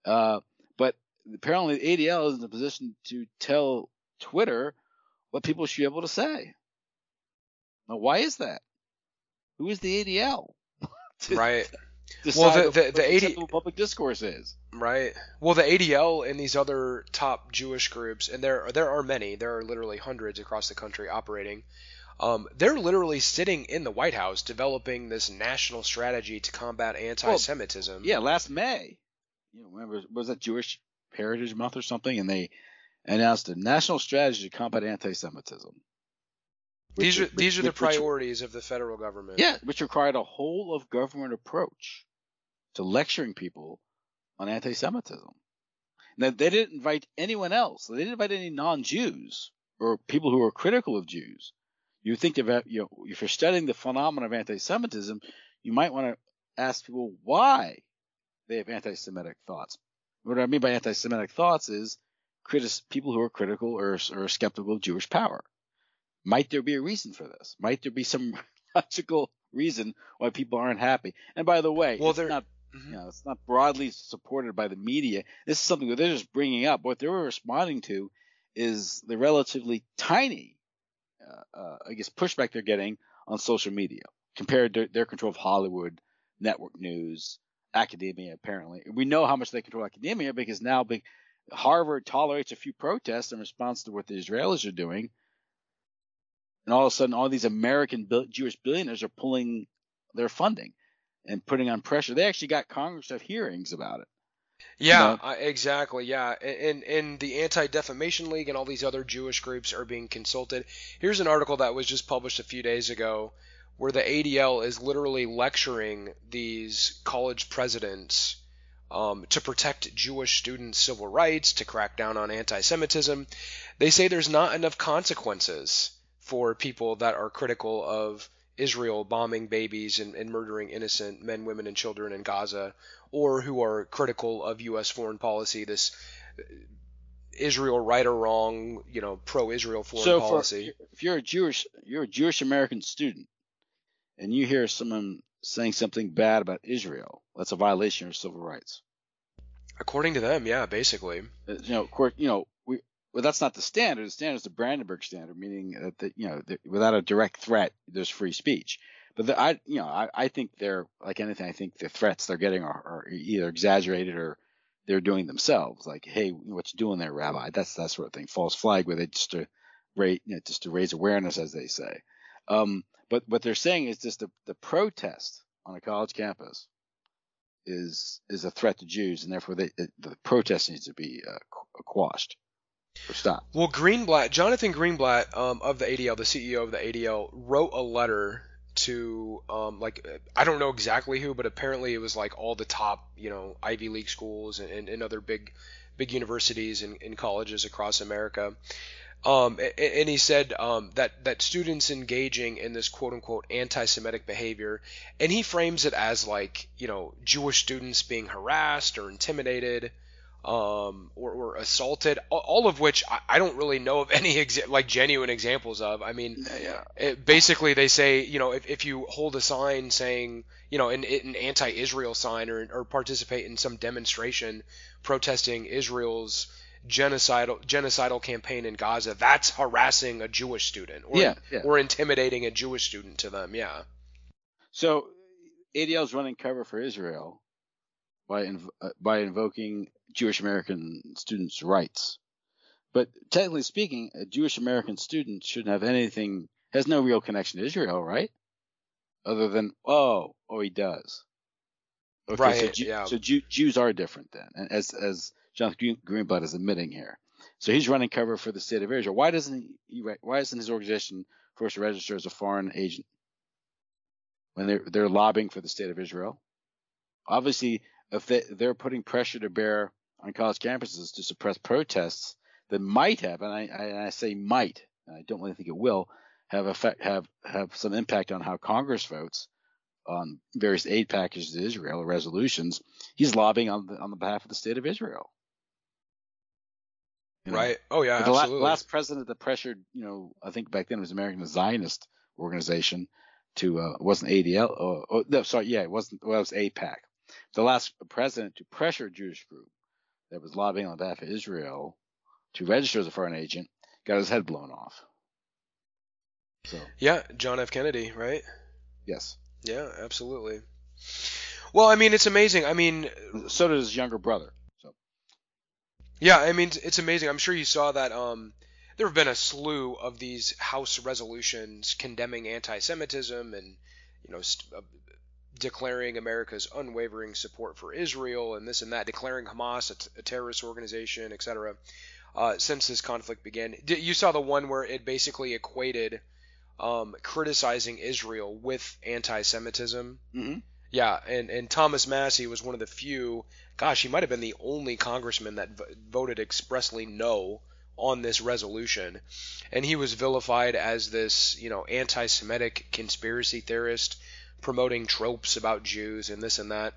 but apparently, ADL is in a position to tell Twitter what people should be able to say. Now, why is that? Who is the ADL? right. well, the the, the AD... public discourse is right. Well, the ADL and these other top Jewish groups, and there there are many. There are literally hundreds across the country operating. Um, they're literally sitting in the White House developing this national strategy to combat anti-Semitism. Well, yeah, last May, you know, remember was that Jewish Heritage Month or something, and they announced a national strategy to combat anti-Semitism. These are which, these are the priorities of the federal government. Yeah, which required a whole of government approach to lecturing people on anti-Semitism. Now they didn't invite anyone else. They didn't invite any non-Jews or people who are critical of Jews. You think about you know if you're studying the phenomenon of anti-Semitism, you might want to ask people why they have anti-Semitic thoughts. What I mean by anti-Semitic thoughts is critis- people who are critical or, or skeptical of Jewish power. Might there be a reason for this? Might there be some logical reason why people aren't happy? And by the way, well, it's not mm-hmm. you know, it's not broadly supported by the media. This is something that they're just bringing up. What they were responding to is the relatively tiny, uh, uh, I guess, pushback they're getting on social media compared to their control of Hollywood, network news, academia. Apparently, we know how much they control academia because now big, Harvard tolerates a few protests in response to what the Israelis are doing and all of a sudden all these American Jewish billionaires are pulling their funding and putting on pressure. They actually got Congress to have hearings about it. Yeah, you know? uh, exactly. Yeah, and and the Anti Defamation League and all these other Jewish groups are being consulted. Here's an article that was just published a few days ago where the ADL is literally lecturing these college presidents um, to protect Jewish students' civil rights, to crack down on anti-Semitism. They say there's not enough consequences for people that are critical of Israel bombing babies and, and, murdering innocent men, women, and children in Gaza, or who are critical of U.S. foreign policy, this Israel right or wrong, you know, pro-Israel foreign so policy. For, if you're a Jewish, you're a Jewish American student, and you hear someone saying something bad about Israel, that's a violation of civil rights. According to them, yeah, basically. Uh, you know, court, you know, well, that's not the standard. The standard is the Brandenburg standard, meaning that, you know, without a direct threat, there's free speech. But the, I, you know, I, I think they're like anything. I think the threats they're getting are, are either exaggerated or they're doing themselves. Like, hey, what you doing there, Rabbi? That's that sort of thing. False flag with it just to raise, you know, just to raise awareness, as they say. Um, but what they're saying is just the, the protest on a college campus is is a threat to Jews, and therefore they, the protest needs to be uh, quashed or stop. Well, Greenblatt, Jonathan Greenblatt um, of the ADL, the CEO of the ADL, wrote a letter to um, like I don't know exactly who, but apparently it was like all the top you know Ivy League schools and, and other big big universities and, and colleges across America. Um, and, and, he said um, that that students engaging in this quote unquote anti-Semitic behavior, and he frames it as like you know Jewish students being harassed or intimidated, um, or, or, assaulted, all of which I, I don't really know of any exa- like genuine examples of. I mean, yeah. It, basically they say, you know, if, if you hold a sign saying, you know, an, an anti-Israel sign or, or participate in some demonstration protesting Israel's genocidal genocidal campaign in Gaza, that's harassing a Jewish student or, yeah, yeah. or intimidating a Jewish student to them. Yeah. So ADL is running cover for Israel by inv- uh, by invoking Jewish American students' rights. But technically speaking, a Jewish American student shouldn't have anything, has no real connection to Israel, right? Other than, oh, oh, he does. Okay, right. So, yeah. so Jew, Jews are different then, as as John Greenblatt is admitting here. So he's running cover for the state of Israel. Why doesn't he? Why isn't his organization forced to register as a foreign agent when they're they're lobbying for the state of Israel? Obviously, if they, they're putting pressure to bear on college campuses to suppress protests that might have, and I, and I say might, I don't really think it will, have effect have have some impact on how Congress votes on various aid packages to Israel or resolutions. He's lobbying on the on the behalf of the state of Israel. You know? Right. Oh yeah. The absolutely. last president that pressured, you know, I think back then it was American Zionist organization to uh, it wasn't ADL. Oh, oh, no, sorry, yeah, it wasn't. Well, it was AIPAC. The last president to pressure a Jewish group that was lobbying on behalf of Israel to register as a foreign agent got his head blown off. So. Yeah, John F. Kennedy, right? Yes. Yeah, absolutely. Well, I mean, it's amazing. I mean, so did his younger brother. So. Yeah, I mean, it's amazing. I'm sure you saw that. Um, there have been a slew of these House resolutions condemning anti-Semitism and you know st- uh, declaring America's unwavering support for Israel and this and that, declaring Hamas a, t- a terrorist organization, etc. Uh, since this conflict began, you saw the one where it basically equated um, criticizing Israel with anti-Semitism. Mm-hmm. Yeah, and and Thomas Massie was one of the few. Gosh, he might have been the only congressman that v- voted expressly no on this resolution, and he was vilified as this, you know, anti-Semitic conspiracy theorist promoting tropes about Jews and this and that.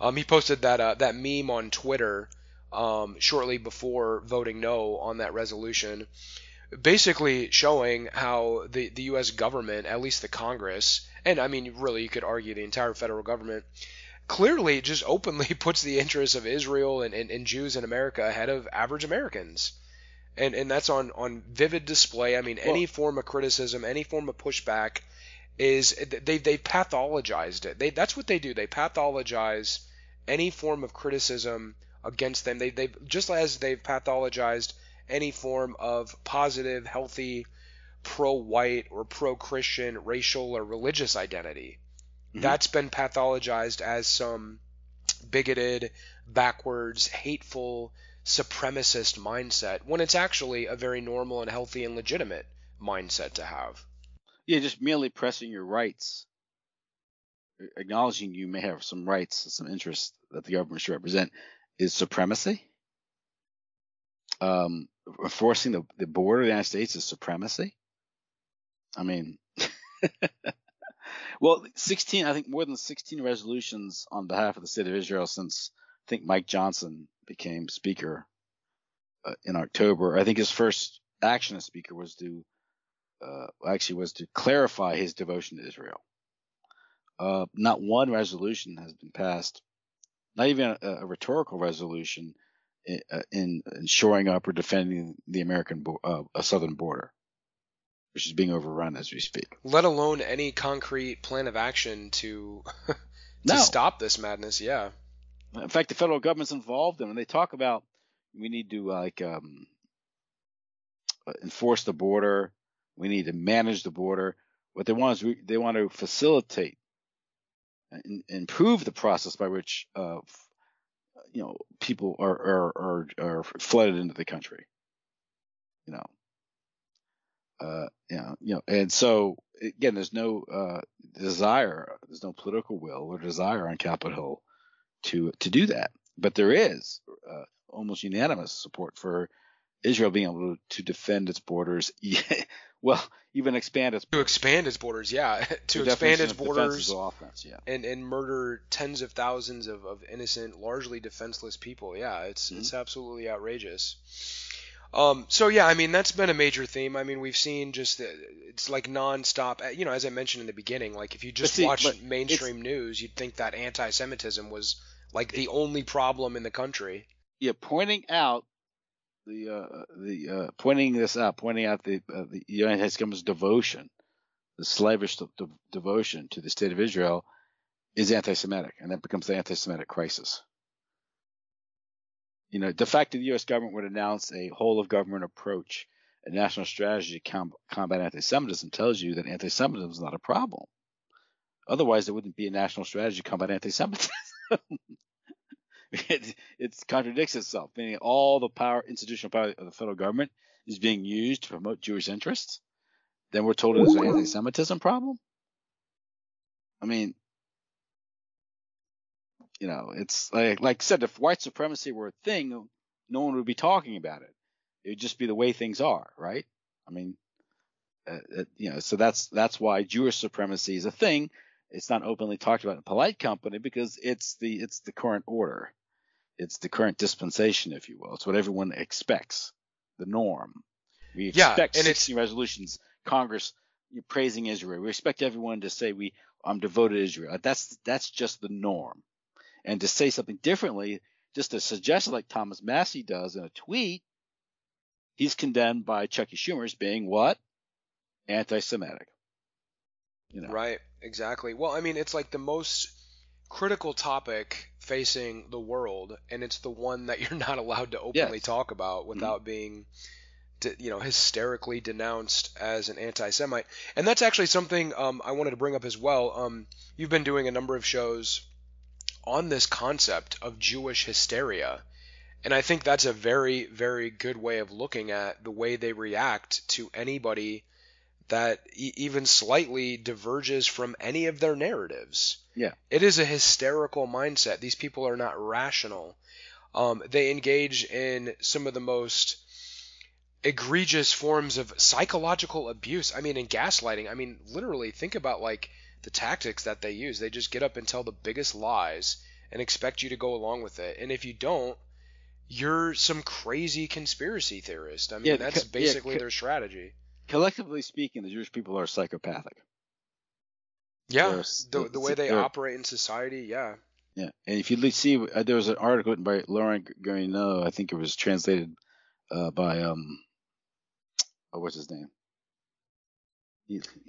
Um, he posted that uh, that meme on Twitter um, shortly before voting no on that resolution, basically showing how the the U.S. government, at least the Congress, and I mean, really, you could argue the entire federal government, clearly just openly puts the interests of Israel and, and, and Jews in America ahead of average Americans and and that's on on vivid display. I mean, well, any form of criticism, any form of pushback is they they pathologized it. They that's what they do. They pathologize any form of criticism against them. They they just as they've pathologized any form of positive, healthy, pro-white or pro-Christian racial or religious identity. Mm-hmm. That's been pathologized as some bigoted, backwards, hateful, supremacist mindset when it's actually a very normal and healthy and legitimate mindset to have. Yeah, just merely pressing your rights, acknowledging you may have some rights, some interests that the government should represent, is supremacy. Um, enforcing the, the border of the United States is supremacy. I mean, well, 16, I think more than 16 resolutions on behalf of the state of Israel since I think Mike Johnson became speaker uh, in October. I think his first action as speaker was to uh, actually was to clarify his devotion to Israel. Uh, not one resolution has been passed, not even a, a rhetorical resolution in, uh, in, in, shoring up or defending the American bo- uh, southern border, which is being overrun as we speak. Let alone any concrete plan of action to to no. stop this madness. Yeah. In fact, the federal government's involved in, and they talk about we need to like um, enforce the border. We need to manage the border. What they want is they want to facilitate and improve the process by which uh, you know people are, are are are flooded into the country. You know, uh, you know, you know, and so again, there's no uh, desire, there's no political will or desire on Capitol Hill to to do that. But there is uh, almost unanimous support for Israel being able to, defend its borders. well, even expand its to expand its borders, yeah, to expand its borders, offense, yeah, and and murder tens of thousands of, of innocent, largely defenseless people. Yeah, it's mm-hmm. it's absolutely outrageous. Um, so yeah, I mean that's been a major theme. I mean we've seen just it's like nonstop. You know, as I mentioned in the beginning, like if you just see, watch mainstream news, you'd think that anti-Semitism was like the only problem in the country. Yeah, pointing out the uh, the uh, pointing this out, pointing out the uh, the United States government's devotion, the slavish de- de- devotion to the state of Israel, is anti-Semitic, and that becomes the anti-Semitic crisis. You know, the fact that the U.S. government would announce a whole of government approach, a national strategy to com- combat anti-Semitism, tells you that anti-Semitism is not a problem. Otherwise, there wouldn't be a national strategy to combat anti-Semitism. it, it contradicts itself, meaning all the power, institutional power of the federal government is being used to promote Jewish interests. Then we're told it's an anti-Semitism problem. I mean, You know, it's like like I said, if white supremacy were a thing, no one would be talking about it. It would just be the way things are, right? I mean, uh, uh, you know, so that's that's why Jewish supremacy is a thing. It's not openly talked about in polite company because it's the it's the current order, it's the current dispensation, if you will. It's what everyone expects, the norm. We expect yeah, and 16 resolutions, Congress praising Israel. We expect everyone to say we I'm devoted to Israel. Uh, that's that's just the norm. And to say something differently, just to suggest like Thomas Massie does in a tweet, he's condemned by Chucky Schumer as being what? Anti-Semitic. You know. Right. Exactly. Well, I mean, it's like the most critical topic facing the world, and it's the one that you're not allowed to openly yes. talk about mm-hmm. without mm-hmm. being you know hysterically denounced as an anti-Semite, and that's actually something um, I wanted to bring up as well. Um, you've been doing a number of shows on this concept of Jewish hysteria, and I think that's a very very good way of looking at the way they react to anybody that e- even slightly diverges from any of their narratives. Yeah, it is a hysterical mindset. These people are not rational. Um, they engage in some of the most egregious forms of psychological abuse. I mean, in gaslighting. I mean, literally, think about like the tactics that they use. They just get up and tell the biggest lies and expect you to go along with it. And if you don't, you're some crazy conspiracy theorist. I mean, yeah, that's basically yeah, co- their strategy. Collectively speaking, the Jewish people are psychopathic. Yeah, the, the way they operate in society, yeah. Yeah, and if you see, uh, there was an article written by Laurent Guyénot, I think it was translated uh, by um, oh, what's his name?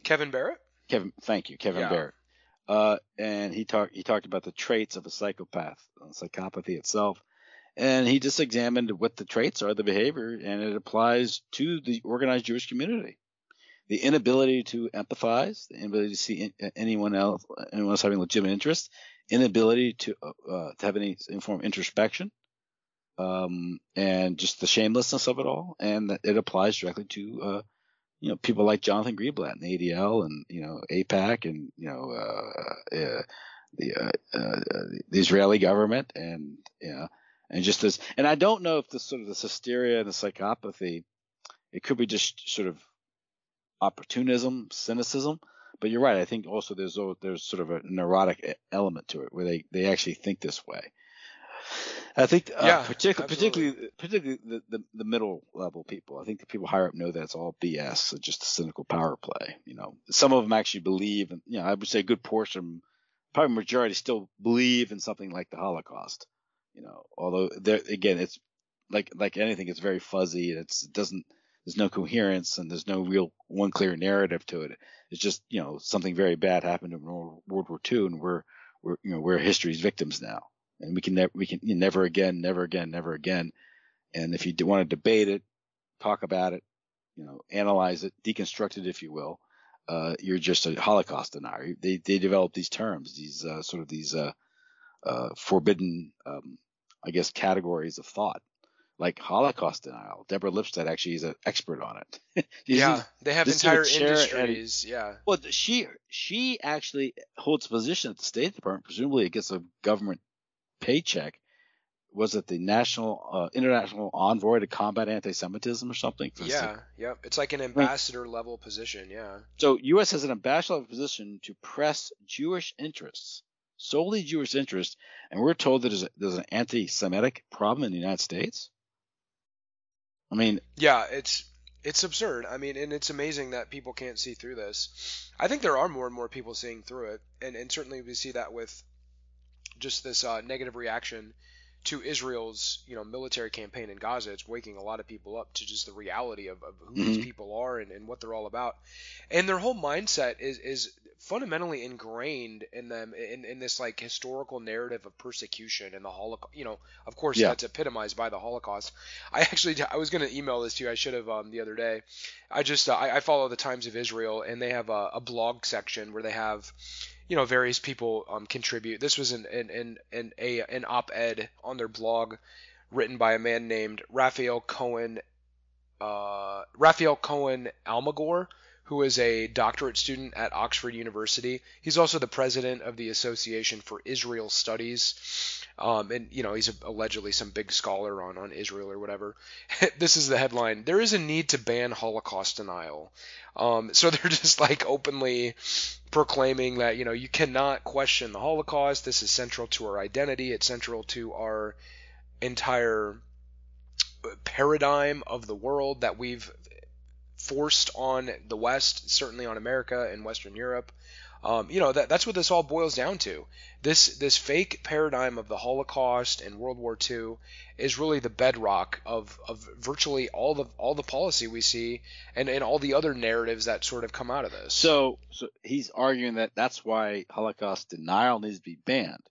Kevin Barrett. Kevin, thank you, Kevin yeah. Barrett. Uh, and he talked he talked about the traits of a psychopath, psychopathy itself, and he just examined what the traits are, the behavior, and it applies to the organized Jewish community. The inability to empathize, the inability to see anyone else, anyone else having legitimate interest, inability to uh, uh to have any informed introspection, um, and just the shamelessness of it all, and it applies directly to uh, you know people like Jonathan Greenblatt and ADL and you know AIPAC and you know uh, uh, the uh, uh, the Israeli government and you know and just this and I don't know if this sort of the hysteria and the psychopathy it could be just sort of opportunism cynicism but you're right I think also there's there's sort of a neurotic element to it where they they actually think this way I think, uh, yeah, particularly, particularly, particularly the, the, the, middle level people. I think the people higher up know that's all BS. It's just a cynical power play. You know, some of them actually believe, and you know, I would say a good portion, probably majority, still believe in something like the Holocaust. You know, although there again, it's like like anything, it's very fuzzy. And it's it doesn't. There's no coherence and there's no real one clear narrative to it. It's just you know something very bad happened in World War II, and we're we're you know we're history's victims now and we can never we can you know, never again, never again, never again. And if you want to debate it, talk about it, you know, analyze it, deconstruct it, if you will, uh, you're just a Holocaust denier. They they develop these terms, these uh, sort of these uh, uh forbidden, um, I guess, categories of thought, like Holocaust denial. Deborah Lipstadt actually is an expert on it. yeah, they have entire industries. And, yeah. Well, she she actually holds a position at the State Department. Presumably, it gets a government paycheck was it the national uh, international envoy to combat anti-Semitism or something? Yeah, yeah, it's like an ambassador right. level position. Yeah. So U.S. has an ambassador level position to press Jewish interests, solely Jewish interests, and we're told that there's, a, there's an anti-Semitic problem in the United States. I mean, yeah, it's it's absurd. I mean, and it's amazing that people can't see through this. I think there are more and more people seeing through it, and and certainly we see that with just this uh, negative reaction to Israel's you know military campaign in Gaza. It's waking a lot of people up to just the reality of, of who mm-hmm. these people are and, and what they're all about. And their whole mindset is is fundamentally ingrained in them in, in this like historical narrative of persecution and the Holocaust. You know, of course, yeah. that's epitomized by the Holocaust. I actually I was going to email this to you. I should have um, the other day. I just uh, I, I, follow the Times of Israel and they have a, a blog section where they have you know various people um, contribute. This was an an an an, a, an op-ed on their blog written by a man named Raphael Cohen uh, Raphael Cohen Almagor, who is a doctorate student at Oxford University. He's also the president of the Association for Israel Studies. Um, and you know he's allegedly some big scholar on, on Israel or whatever. this is the headline: There is a need to ban Holocaust denial. Um, so they're just like openly proclaiming that you know you cannot question the Holocaust. This is central to our identity. It's central to our entire paradigm of the world that we've forced on the West, certainly on America and Western Europe. Um, you know that that's what this all boils down to. This this fake paradigm of the Holocaust and World War II is really the bedrock of, of virtually all the all the policy we see and, and all the other narratives that sort of come out of this. So so he's arguing that that's why Holocaust denial needs to be banned.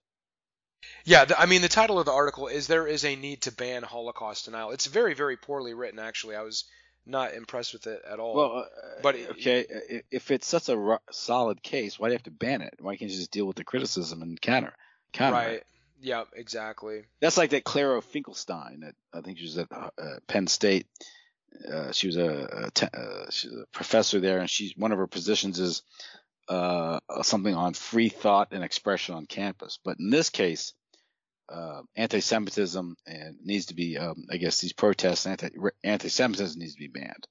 Yeah, the, I mean the title of the article is there is a need to ban Holocaust denial. It's very very poorly written actually. I was not impressed with it at all. Well, uh, but okay, if it's such a ro- solid case, why do you have to ban it? Why can't you just deal with the criticism and counter? counter right. It? Yeah, exactly. That's like that Clara Finkelstein. That I think she was at uh, Penn State. Uh, she was a, a te- uh, she's a professor there, and she's one of her positions is uh, something on free thought and expression on campus. But in this case, uh, anti-Semitism and needs to be, um, I guess, these protests, anti anti-Semitism needs to be banned.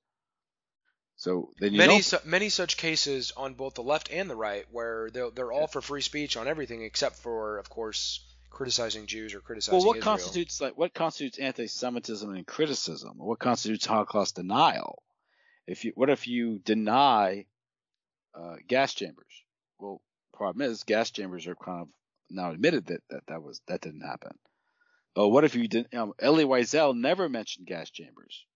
So many su- many such cases on both the left and the right where they're, they're all for free speech on everything except for, of course, criticizing Jews or criticizing. Well, what Israel. constitutes like what constitutes anti-Semitism and criticism? What constitutes Holocaust denial? If you what if you deny uh, gas chambers? Well, problem is gas chambers are kind of now admitted that that, that was that didn't happen. Oh, what if you didn't? Um, Elie Wiesel never mentioned gas chambers.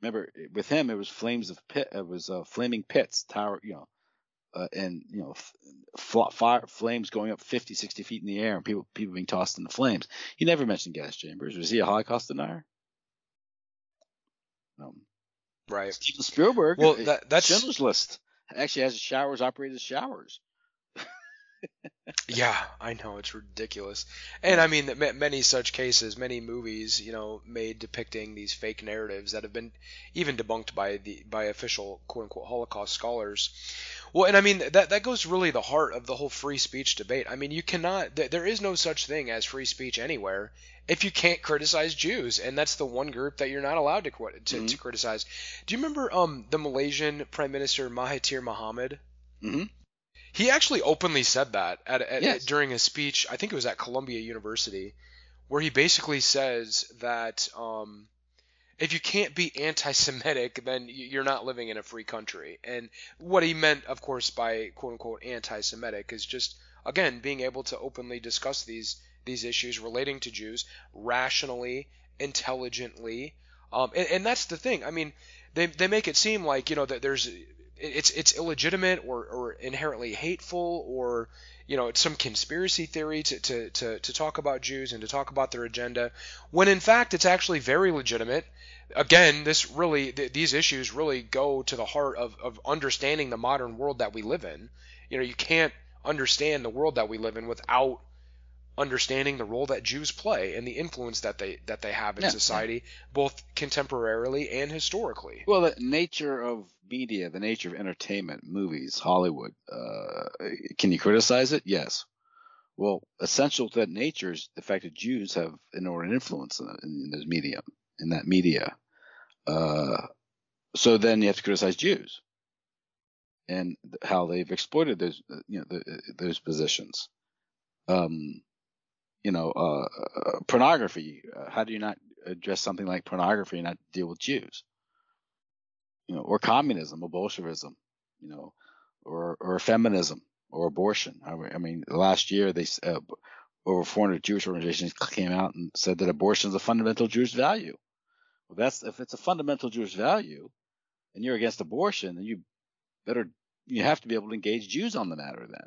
Remember, with him, it was flames of pit. It was uh, flaming pits, tower, you know, uh, and you know, f- fire, flames going up 50, 60 feet in the air, and people people being tossed in the flames. He never mentioned gas chambers. Was he a Holocaust denier? Um, right. Steven Spielberg. Well, that, that's Schindler's List actually has showers operated as showers yeah, I know it's ridiculous, and I mean that many such cases, many movies, you know, made depicting these fake narratives that have been even debunked by the by official quote unquote Holocaust scholars. Well, and I mean that that goes really the heart of the whole free speech debate. I mean, you cannot, there is no such thing as free speech anywhere if you can't criticize Jews, and that's the one group that you're not allowed to to, mm-hmm. to criticize. Do you remember um the Malaysian Prime Minister Mahathir Mohamad? Mm-hmm. He actually openly said that at, at, yes. during a speech. I think it was at Columbia University, where he basically says that um, if you can't be anti-Semitic, then you're not living in a free country. And what he meant, of course, by quote unquote anti-Semitic is just again being able to openly discuss these these issues relating to Jews rationally, intelligently, um, and, and that's the thing. I mean, they they make it seem like you know that there's it's it's illegitimate or, or inherently hateful or you know it's some conspiracy theory to, to, to, to talk about Jews and to talk about their agenda when in fact it's actually very legitimate. Again this really th- these issues really go to the heart of, of understanding the modern world that we live in. You know you can't understand the world that we live in without understanding the role that Jews play and the influence that they that they have in yeah, society, yeah. both contemporarily and historically. Well, the nature of media, the nature of entertainment, movies, Hollywood, uh, can you criticize it? Yes. Well, essential to that nature is the fact that Jews have inordinate influence in, in this medium, in that media. Uh, so then you have to criticize Jews and how they've exploited those, you know, the, those positions. Um, you know, uh, uh, pornography. Uh, how do you not address something like pornography and not deal with Jews? You know, or communism, or Bolshevism, you know, or or feminism, or abortion. I, mean, last year they uh, over 400 Jewish organizations came out and said that abortion is a fundamental Jewish value. Well, that's if it's a fundamental Jewish value, and you're against abortion, then you better you have to be able to engage Jews on the matter then.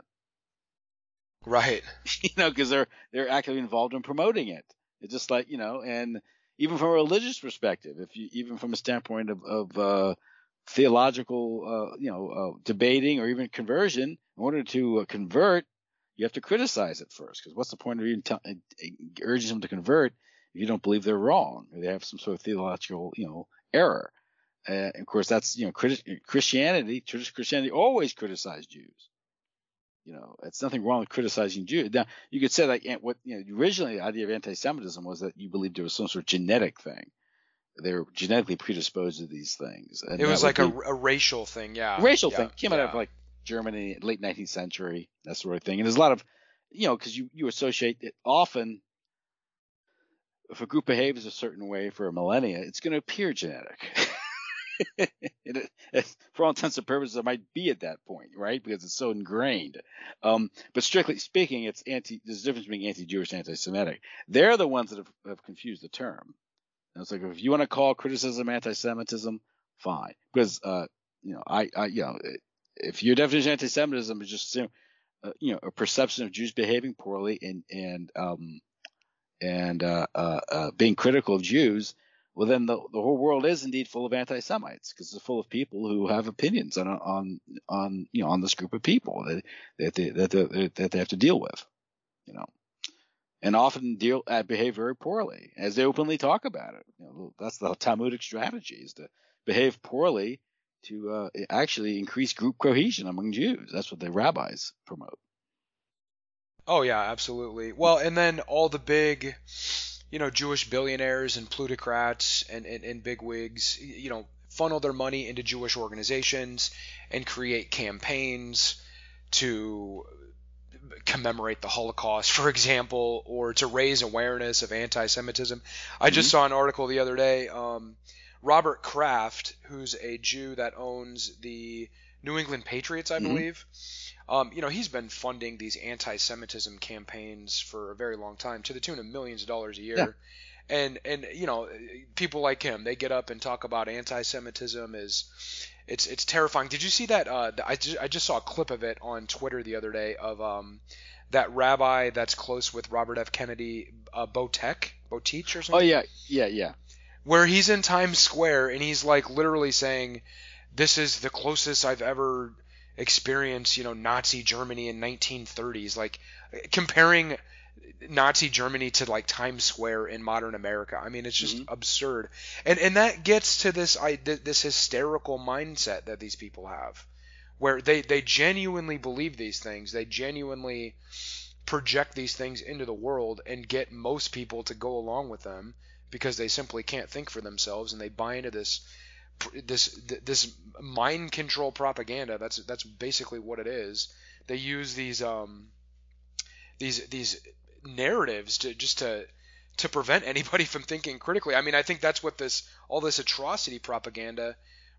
Right. you know, because they're they're actively involved in promoting it. It's just like you know, and even from a religious perspective, if you even from a standpoint of of uh, theological, uh, you know, uh, debating or even conversion, in order to uh, convert, you have to criticize it first. Because what's the point of even t- uh, urging them to convert if you don't believe they're wrong or they have some sort of theological, you know, error? and of course, that's you know Christianity, traditional Christianity always criticized Jews. You know, it's nothing wrong with criticizing Jews. Now, you could say that eh, what you know, originally the idea of anti-Semitism was that you believed there was some sort of genetic thing. They were genetically predisposed to these things. it was like a, a, racial thing, yeah. Racial yeah, thing came yeah. out of like Germany, late 19th century, that sort of thing. And there's a lot of, you know, because you you associate it often. If a group behaves a certain way for a millennia, it's going to appear genetic. it, it, for all intents and purposes, it might be at that point, right? Because it's so ingrained. Um, but strictly speaking, it's anti. There's a difference between anti-Jewish anti-Semitic. They're the ones that have, have confused the term. And it's like if you want to call criticism anti-Semitism, fine. Because uh, you know, I, I, you know, if your definition of anti-Semitism is just uh, you know a perception of Jews behaving poorly and and um, and uh, uh, uh being critical of Jews, well then the, the whole world is indeed full of anti-Semites because it's full of people who have opinions on on on you know on this group of people that that they, that they, that they have to deal with, you know, and often deal uh, behave very poorly as they openly talk about it. You know, that's the Talmudic strategy is to behave poorly to uh, actually increase group cohesion among Jews. That's what the rabbis promote. Oh yeah, absolutely. Well, and then all the big you know, Jewish billionaires and plutocrats and, and, and bigwigs, you know, funnel their money into Jewish organizations and create campaigns to commemorate the Holocaust, for example, or to raise awareness of anti-Semitism. I just mm-hmm. saw an article the other day. Um, Robert Kraft, who's a Jew that owns the New England Patriots, I mm-hmm. believe. Um, you know, he's been funding these anti-Semitism campaigns for a very long time, to the tune of millions of dollars a year. Yeah. And and you know, people like him, they get up and talk about anti-Semitism is it's it's terrifying. Did you see that? Uh, I just, I just saw a clip of it on Twitter the other day of um, that rabbi that's close with Robert F. Kennedy, uh, Botek, Botich or something. Oh yeah, yeah, yeah. Where he's in Times Square and he's like literally saying, "This is the closest I've ever." Experience, you know, Nazi Germany in 1930s, like comparing Nazi Germany to like Times Square in modern America. I mean, it's just mm-hmm. absurd, and and that gets to this I, this hysterical mindset that these people have, where they they genuinely believe these things, they genuinely project these things into the world and get most people to go along with them because they simply can't think for themselves and they buy into this this this mind control propaganda. That's that's basically what it is. They use these um these these narratives to just to to prevent anybody from thinking critically. I mean, I think that's what this all this atrocity propaganda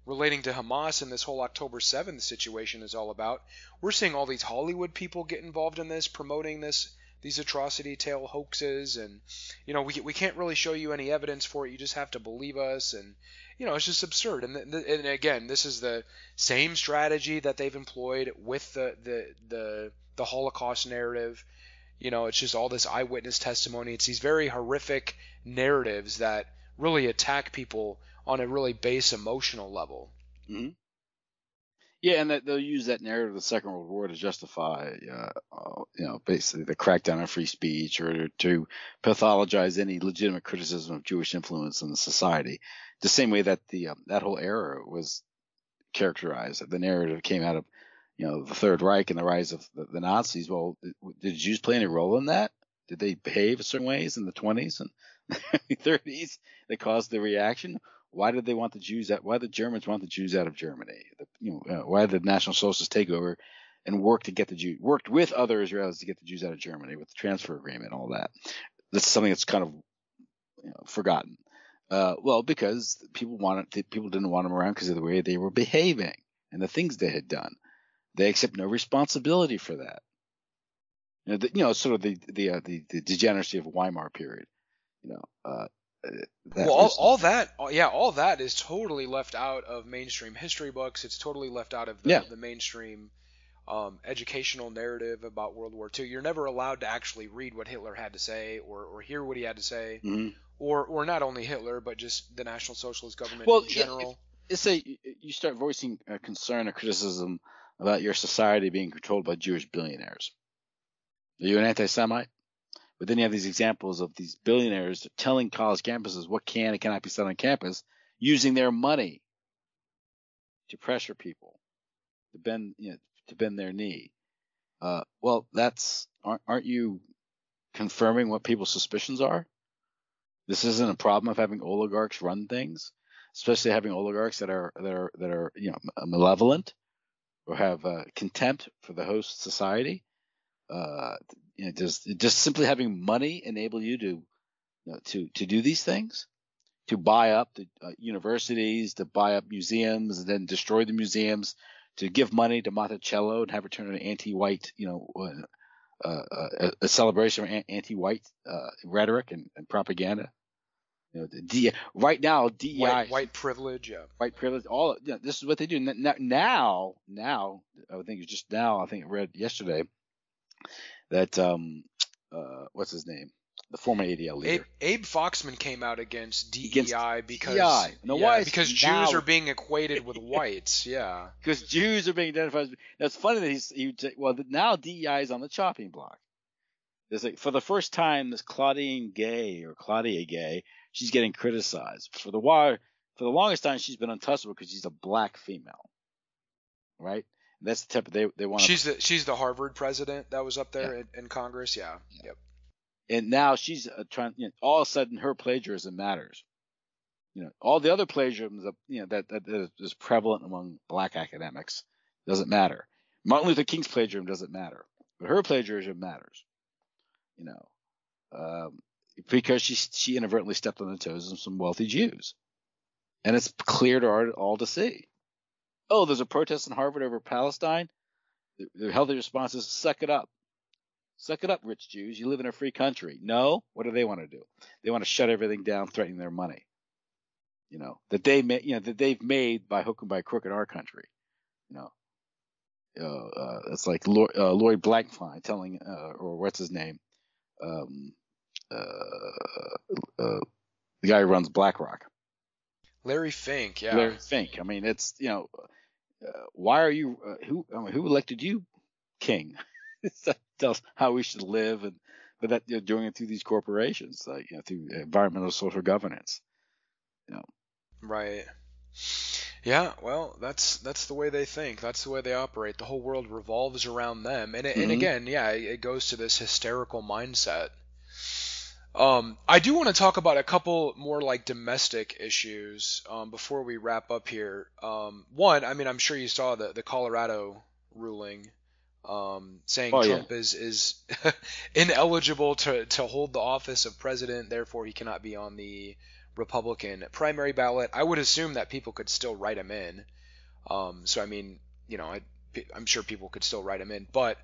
relating to Hamas and this whole October 7th situation is all about. We're seeing all these Hollywood people get involved in this, promoting this these atrocity tale hoaxes and you know we we can't really show you any evidence for it. You just have to believe us and you know, it's just absurd. And, and again, this is the same strategy that they've employed with the, the, the, the Holocaust narrative. You know, it's just all this eyewitness testimony. It's these very horrific narratives that really attack people on a really base emotional level. Mm-hmm. Yeah, and they'll use that narrative of the Second World War to justify, uh, uh, you know, basically the crackdown on free speech or to pathologize any legitimate criticism of Jewish influence in the society the same way that the um, that whole era was characterized. The narrative came out of you know the Third Reich and the rise of the, the Nazis. Well, did, did Jews play any role in that? Did they behave in certain ways in the 20s and 30s that caused the reaction? Why did they want the Jews out? Why did the Germans want the Jews out of Germany? The, you know, uh, why did the National Socialists take over and work to get the Jews worked with other Israelis to get the Jews out of Germany with the transfer agreement and all that? That's something that's kind of you know, forgotten. Uh, well, because people wanted people didn't want them around because of the way they were behaving and the things they had done. They accept no responsibility for that. You know, the, you know sort of the the, uh, the, the degeneracy of Weimar period. You know, uh, uh well, all, all, that, yeah, all that is totally left out of mainstream history books. It's totally left out of the, yeah. the mainstream um, educational narrative about World War II. You're never allowed to actually read what Hitler had to say or, or hear what he had to say, mm-hmm. Or or not only Hitler but just the National Socialist government well, in general. If, say you start voicing a concern or criticism about your society being controlled by Jewish billionaires. Are you an anti-Semite? But then you have these examples of these billionaires telling college campuses what can and cannot be said on campus using their money to pressure people, to bend you know, to bend their knee. Uh, well, that's aren't, aren't you confirming what people's suspicions are? This isn't a problem of having oligarchs run things, especially having oligarchs that are that are that are you know malevolent or have uh, contempt for the host society. Uh, you know, does just simply having money enable you to you know, to to do these things? To buy up the uh, universities, to buy up museums, and then destroy the museums, to give money to Monticello and have it turn an anti-white, you know, uh, uh, a, a, celebration of anti-white uh, rhetoric and, and, propaganda. You know, the D, right now DEI white, white, privilege, yeah, white privilege. All you know, this is what they do now. Now, I think it's just now. I think I read yesterday that um, uh, what's his name? the former ADL leader. Abe, Abe Foxman came out against DEI against because DEI. No, yeah, why because now, Jews are being equated with whites. Yeah, because Jews are being identified. As, that's funny that he's he well now DEI is on the chopping block. There's like for the first time, this Claudine Gay or Claudia Gay, she's getting criticized for the while. For the longest time, she's been untouchable because she's a black female, right? And that's the type of they they want. She's the she's the Harvard president that was up there yeah. in, in, Congress. Yeah. yeah. Yep and now she's uh, trying. You know, all of a sudden, her plagiarism matters. You know, all the other plagiarism, you know, that, that is prevalent among black academics doesn't matter. Martin Luther King's plagiarism doesn't matter, but her plagiarism matters. You know, um, because she she inadvertently stepped on the toes of some wealthy Jews, and it's clear to all, to see. Oh, there's a protest in Harvard over Palestine. The, the healthy response is suck it up. Suck it up, rich Jews. You live in a free country. No, what do they want to do? They want to shut everything down, threatening their money. You know that they made, you know that they've made by hook and by crook in our country. You know, uh, uh, it's like Lloyd, uh, Lloyd Blankfein telling, uh, or what's his name, um, uh, uh, the guy who runs BlackRock. Larry Fink, yeah. Larry Fink. I mean, it's you know, why are you who I mean, who elected you king? tells how we should live, and but that you're doing it through these corporations, like you know, through environmental social governance. You know. Right. Yeah, well, that's that's the way they think. That's the way they operate. The whole world revolves around them, and it, mm-hmm. and again, yeah, it goes to this hysterical mindset. Um, I do want to talk about a couple more like domestic issues um, before we wrap up here. Um, one, I mean, I'm sure you saw the the Colorado ruling um, saying oh, Trump yeah. is is ineligible to to hold the office of president, therefore he cannot be on the Republican primary ballot. I would assume that people could still write him in. Um, so I mean, you know, I, am sure people could still write him in, but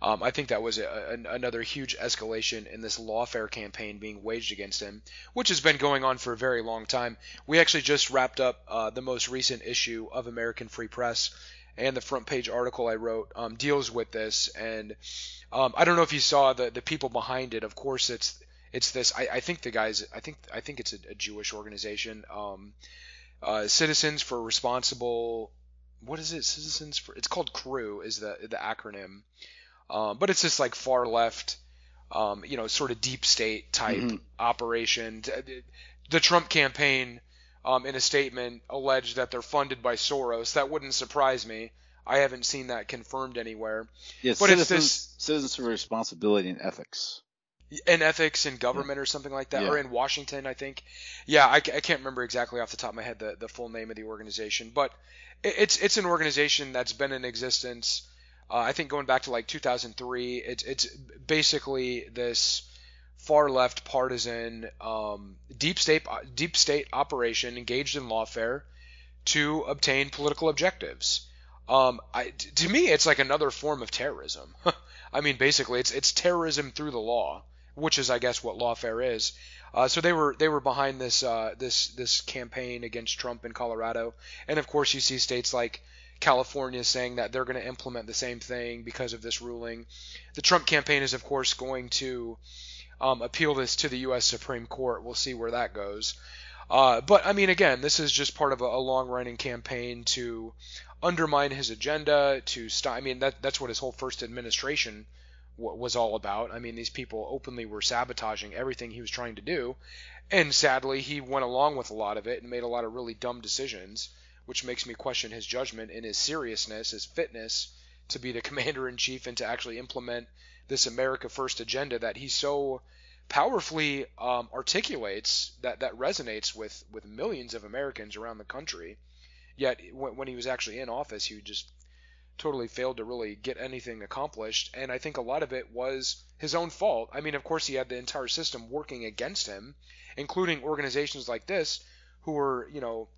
um, I think that was a, a, another huge escalation in this lawfare campaign being waged against him, which has been going on for a very long time. We actually just wrapped up uh, the most recent issue of American Free Press and the front page article I wrote um, deals with this. And um, I don't know if you saw the the people behind it. Of course, it's it's this. I, I think the guys. I think I think it's a, a Jewish organization. Um, uh, Citizens for Responsible. What is it? Citizens for. It's called Crew is the the acronym. Um, but it's this like far left. Um, you know, sort of deep state type mm-hmm. operation. The Trump campaign um, in a statement alleged that they're funded by Soros. That wouldn't surprise me. I haven't seen that confirmed anywhere. Yeah, but citizens, it's this citizens for responsibility and ethics. In ethics in government yeah. or something like that, yeah. or in Washington, I think. Yeah, I, I, can't remember exactly off the top of my head the, the full name of the organization, but it's it's an organization that's been in existence. Uh, I think going back to like 2003. It's it's basically this far left partisan um, deep state deep state operation engaged in lawfare to obtain political objectives. Um, I, to me, it's like another form of terrorism. I mean, basically, it's it's terrorism through the law, which is, I guess, what lawfare is. Uh, so they were they were behind this uh, this this campaign against Trump in Colorado, and of course, you see states like California saying that they're going to implement the same thing because of this ruling. The Trump campaign is, of course, going to um, appeal this to the U.S. Supreme Court. We'll see where that goes. Uh, but I mean, again, this is just part of a, a long-running campaign to undermine his agenda. To stop. I mean, that that's what his whole first administration was all about. I mean, these people openly were sabotaging everything he was trying to do, and sadly, he went along with a lot of it and made a lot of really dumb decisions which makes me question his judgment and his seriousness, his fitness to be the commander in chief and to actually implement this America First agenda that he so powerfully um, articulates that that resonates with with millions of Americans around the country. Yet when, when he was actually in office, he would just totally failed to really get anything accomplished. And I think a lot of it was his own fault. I mean, of course, he had the entire system working against him, including organizations like this, who were, you know,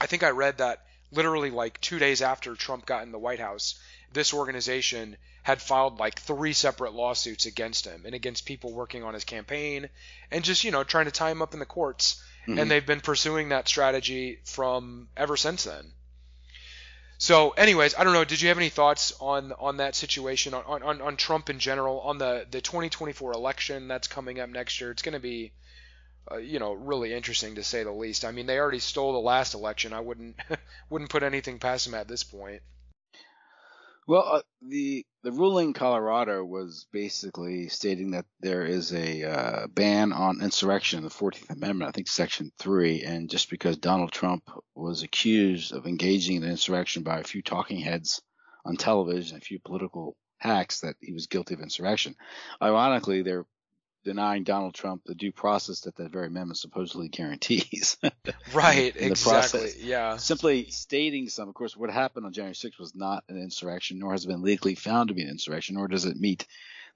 I think I read that literally like two days after Trump got in the White House, this organization had filed like three separate lawsuits against him and against people working on his campaign and just, you know, trying to tie him up in the courts. Mm-hmm. And they've been pursuing that strategy from ever since then. So, anyways, I don't know. Did you have any thoughts on on that situation, on on, on Trump in general, on the the 2024 election that's coming up next year? It's going to be, uh, you know, really interesting to say the least. I mean, they already stole the last election. I wouldn't wouldn't put anything past them at this point. Well, uh, the the ruling in Colorado was basically stating that there is a uh, ban on insurrection, in the Fourteenth Amendment, I think Section Three, and just because Donald Trump was accused of engaging in insurrection by a few talking heads on television, a few political hacks, that he was guilty of insurrection. Ironically, they're denying Donald Trump the due process that that very amendment supposedly guarantees. right, exactly. Process. Yeah. Simply stating some, of course, what happened on January 6th was not an insurrection, nor has it been legally found to be an insurrection, nor does it meet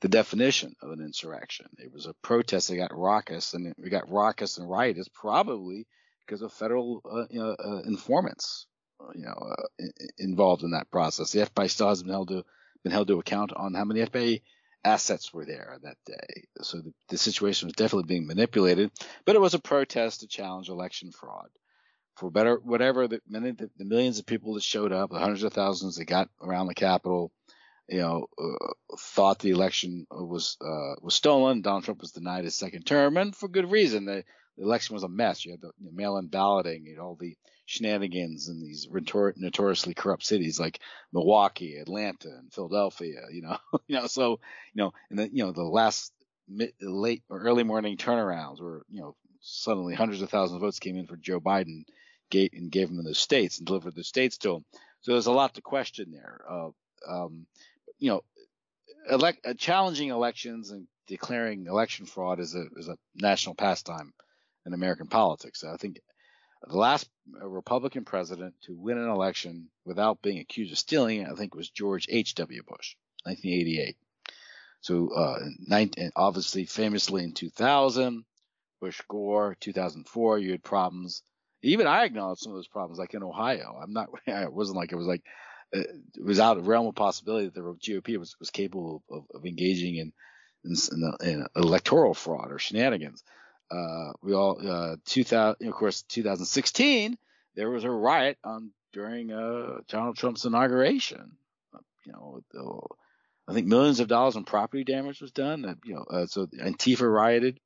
the definition of an insurrection. It was a protest that got raucous, and we got raucous and riotous probably because of federal uh, you know, uh, informants, uh, you know, uh, involved in that process. The FBI still has been held to been held to account on how many FBI assets were there that day. So the, the, situation was definitely being manipulated, but it was a protest to challenge election fraud. For better, whatever the, the, the millions of people that showed up, the hundreds of thousands that got around the Capitol, you know, uh, thought the election was uh, was stolen. Donald Trump was denied his second term, and for good reason. The, the election was a mess. You had the you know, mail-in balloting, you know, all the shenanigans in these notoriously corrupt cities like Milwaukee, Atlanta, and Philadelphia. You know, you know, so you know, and then you know the last mid, late or early morning turnarounds where you know suddenly hundreds of thousands of votes came in for Joe Biden, gave, and gave him the states and delivered the states to him. So there's a lot to question there. Uh, um, you know, elect, uh, challenging elections and declaring election fraud is a is a national pastime in American politics. So I think the last Republican president to win an election without being accused of stealing I think, was George H.W. Bush, 1988. So, uh, 19, obviously, famously in 2000, Bush Gore, 2004, you had problems. Even I acknowledged some of those problems, like in Ohio. I'm not, it wasn't like it was like, uh, it was out of realm of possibility that the GOP was, was capable of, of engaging in, in, in, electoral fraud or shenanigans uh, we all uh, 2000 of course 2016 there was a riot on during uh, Donald Trump's inauguration. You know, I think millions of dollars in property damage was done. That you know, uh, so Antifa rioted.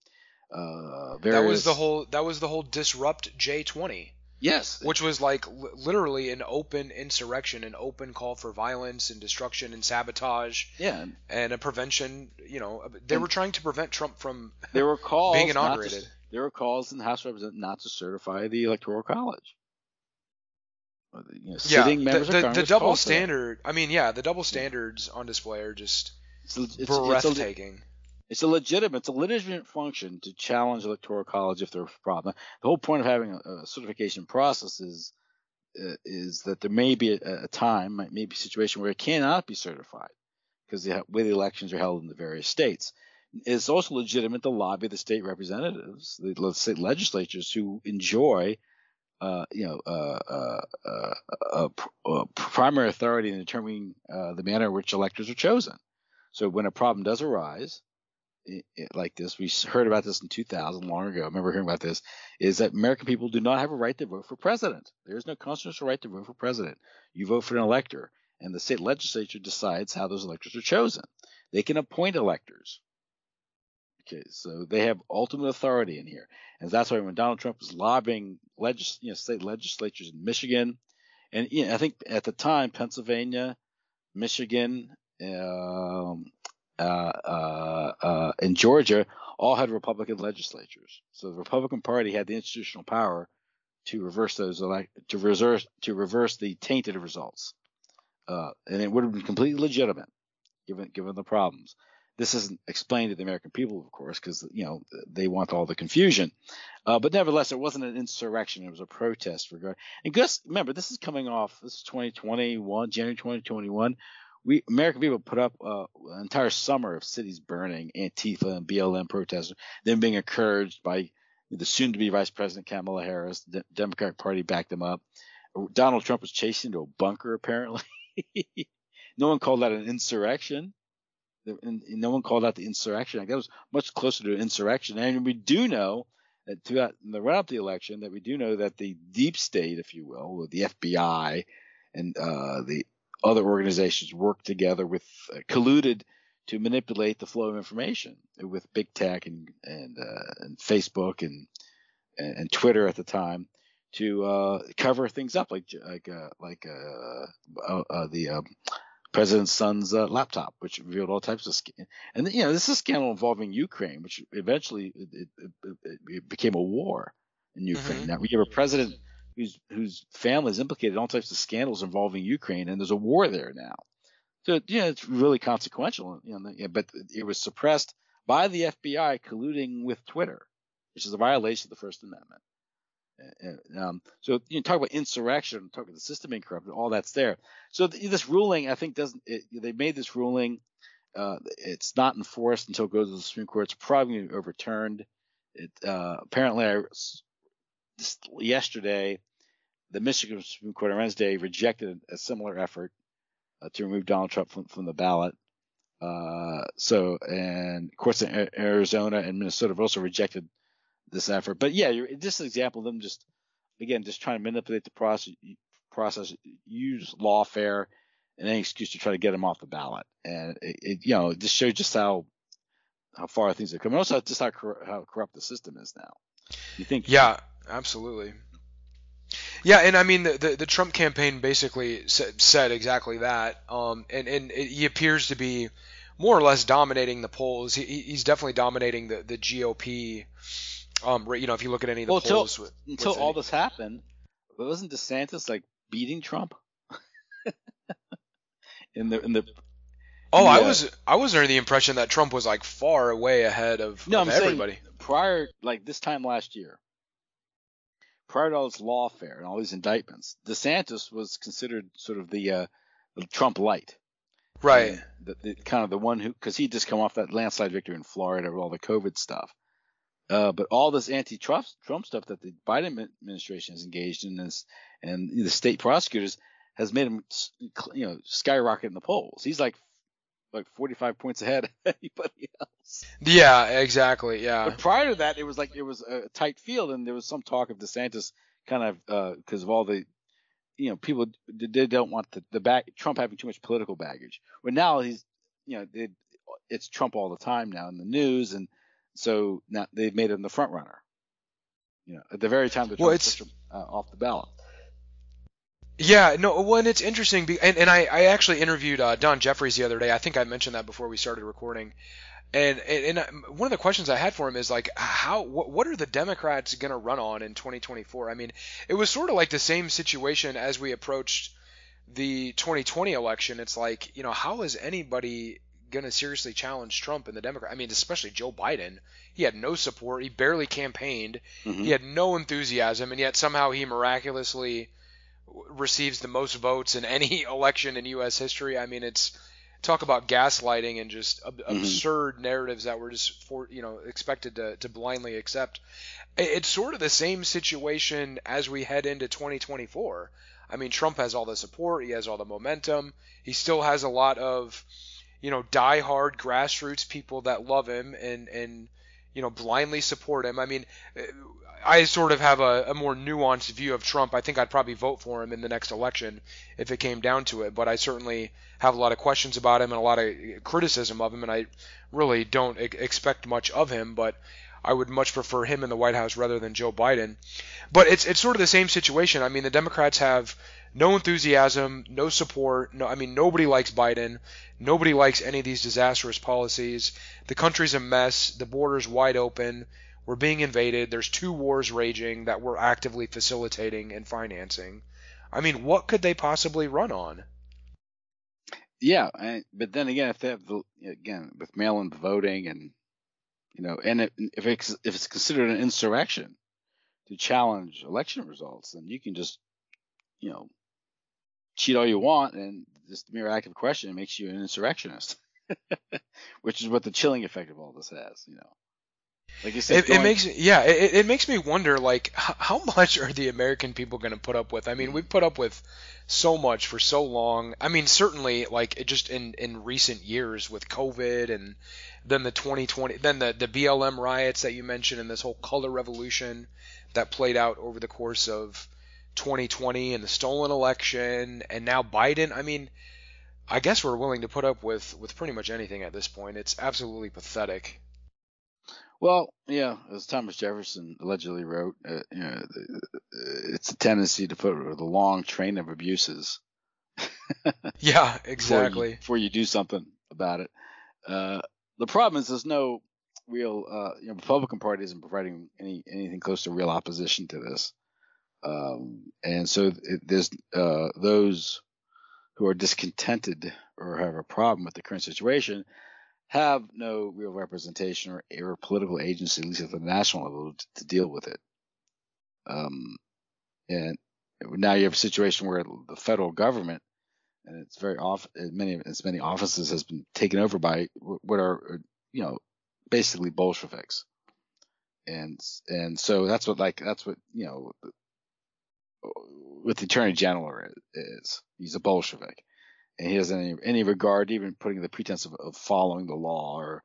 Uh, various... That was the whole. That was the whole disrupt J20. Yes. Which was like l- literally an open insurrection, an open call for violence and destruction and sabotage. Yeah. And a prevention, you know, they and were trying to prevent Trump from there were calls being inaugurated. To, there were calls in the House of Representatives not to certify the Electoral College. You know, yeah, the, the, the double standard. I mean, yeah, the double standards on display are just it's, it's, breathtaking. It's a, it's a legitimate, it's a legitimate function to challenge electoral college if there's a problem. The whole point of having a, a certification process is uh, is that there may be a, a time, maybe a situation where it cannot be certified because the way the elections are held in the various states. It's also legitimate to lobby the state representatives, the state legislatures who enjoy, uh, you know, uh, uh, uh primary authority in determining uh, the manner in which electors are chosen. So when a problem does arise, like this, we heard about this in 2000, long ago. I remember hearing about this. Is that American people do not have a right to vote for president? There is no constitutional right to vote for president. You vote for an elector, and the state legislature decides how those electors are chosen. They can appoint electors. Okay, so they have ultimate authority in here, and that's why when Donald Trump was lobbying legis- you know, state legislatures in Michigan, and you know, I think at the time Pennsylvania, Michigan, um, uh, uh, uh, in Georgia all had Republican legislatures. So the Republican Party had the institutional power to reverse those elect to reverse to reverse the tainted results, uh, and it would have been completely legitimate given given the problems. This isn't explained to the American people, of course, because you know they want all the confusion. Uh, but nevertheless, it wasn't an insurrection; it was a protest. Regard and Gus, remember, this is coming off. This is 2021, January 2021. We American people put up uh, an entire summer of cities burning, Antifa and BLM protesters, then being encouraged by the soon-to-be Vice President Kamala Harris. The Democratic Party backed them up. Donald Trump was chased into a bunker, apparently. no one called that an insurrection and no one called out the insurrection That was much closer to an insurrection. And we do know that throughout the run up to the election that we do know that the deep state, if you will, the FBI and uh, the other organizations worked together with uh, colluded to manipulate the flow of information with big tech and and, uh, and Facebook and, and, Twitter at the time to uh, cover things up like like uh, like uh, uh, the um, president's son's uh, laptop, which revealed all types of sc- and you know this is a scandal involving Ukraine, which eventually it, it, it, it became a war in Ukraine. Mm-hmm. Now we have a president whose whose family is implicated in all types of scandals involving Ukraine, and there's a war there now. So know it's really consequential. You know, but it was suppressed by the FBI colluding with Twitter, which is a violation of the First Amendment. Um, so you talk about insurrection, talk about the system being corrupted, all that's there. So th- this ruling, I think, doesn't. It, they made this ruling. Uh, it's not enforced until it goes to the Supreme Court. It's probably overturned. It uh, apparently, I, yesterday, the Michigan Supreme Court on Wednesday rejected a similar effort uh, to remove Donald Trump from, from the ballot. Uh, so, and courts in Arizona and Minnesota have also rejected this effort. But yeah, just an example of them just again just trying to manipulate the process, process, use lawfare and any excuse to try to get them off the ballot. And it, it you know, just shows just how how far things are coming. Also, just how, cor- how corrupt the system is now. You think? Yeah, absolutely. Yeah, and I mean the, the, the Trump campaign basically said, exactly that. Um, and and it, he appears to be more or less dominating the polls. He, he's definitely dominating the the GOP um, you know, if you look at any of the well, polls until, with, until with all this happened, wasn't DeSantis like beating Trump in the in the? Oh, I was I was under the impression that Trump was like far away ahead of, no, of I'm everybody. Saying prior, like this time last year, prior to all this lawfare and all these indictments, DeSantis was considered sort of the, uh, the Trump light. Right. The, the, kind of the one who, because he'd just come off that landslide victory in Florida with all the COVID stuff. Uh, but all this anti-Trump Trump stuff that the Biden administration has engaged in this, and the state prosecutors has made him, you know, skyrocket in the polls. He's like, like 45 points ahead of anybody else. Yeah, exactly. Yeah. But prior to that, it was like it was a tight field, and there was some talk of DeSantis kind of because uh, of all the, you know, people they don't want the the back Trump having too much political baggage. But now he's, you know, it, it's Trump all the time now in the news and so now they've made him the front runner. You know, at the very time the well, it's, him, uh, off the ballot. Yeah, no, well, and it's interesting, be, and, and I, I actually interviewed uh, Don Jeffries the other day. I think I mentioned that before we started recording. And, and, and uh, one of the questions I had for him is like, how, what, what are the Democrats going to run on in 2024? I mean, it was sort of like the same situation as we approached the 2020 election. It's like, you know, how is anybody going to seriously challenge Trump and the Democrat. I mean, especially Joe Biden. He had no support. He barely campaigned. Mm-hmm. He had no enthusiasm, and yet somehow he miraculously receives the most votes in any election in U.S. history. I mean, it's talk about gaslighting and just ab- mm-hmm. absurd narratives that we're just for you know expected to, to blindly accept. It's sort of the same situation as we head into 2024. I mean, Trump has all the support. He has all the momentum. He still has a lot of you know, diehard grassroots people that love him and and you know blindly support him. I mean, uh, I sort of have a, a, more nuanced view of Trump. I think I'd probably vote for him in the next election if it came down to it. But I certainly have a lot of questions about him and a lot of criticism of him, and I really don't expect much of him. But I would much prefer him in the White House rather than Joe Biden. But it's it's sort of the same situation. I mean, the Democrats have no enthusiasm, no support. No, I mean nobody likes Biden. Nobody likes any of these disastrous policies. The country's a mess. The border's wide open. We're being invaded. There's two wars raging that we're actively facilitating and financing. I mean, what could they possibly run on? Yeah, and, but then again, if they have the again with mail-in voting and you know, and it, if it's if it's considered an insurrection to challenge election results, then you can just you know cheat all you want, and just the mere act of question makes you an insurrectionist, which is what the chilling effect of all this has. You know. Like you said, it, going... it makes yeah, it, it makes me wonder like how much are the American people going to put up with? I mean, we've put up with so much for so long. I mean, certainly like just in in recent years with COVID and then the 2020, then the the BLM riots that you mentioned and this whole color revolution that played out over the course of 2020 and the stolen election and now Biden. I mean, I guess we're willing to put up with with pretty much anything at this point. It's absolutely pathetic. Well, yeah, as Thomas Jefferson allegedly wrote, uh, you know, it's a tendency to put the long train of abuses. yeah, exactly. Before you, before you, do something about it. Uh, the problem is there's no real, uh, you know, Republican Party isn't providing any anything close to real opposition to this, um, and so it, there's uh, those who are discontented or have a problem with the current situation have no real representation or, or political agency, at least at the national level, to, to deal with it. Um, and now you have a situation where the federal government, and it's very off, many as many offices has been taken over by what are you know basically Bolsheviks, and and so that's what like that's what you know with the attorney general is. He's a Bolshevik, and he doesn't any, any regard, even putting the pretense of, of following the law or,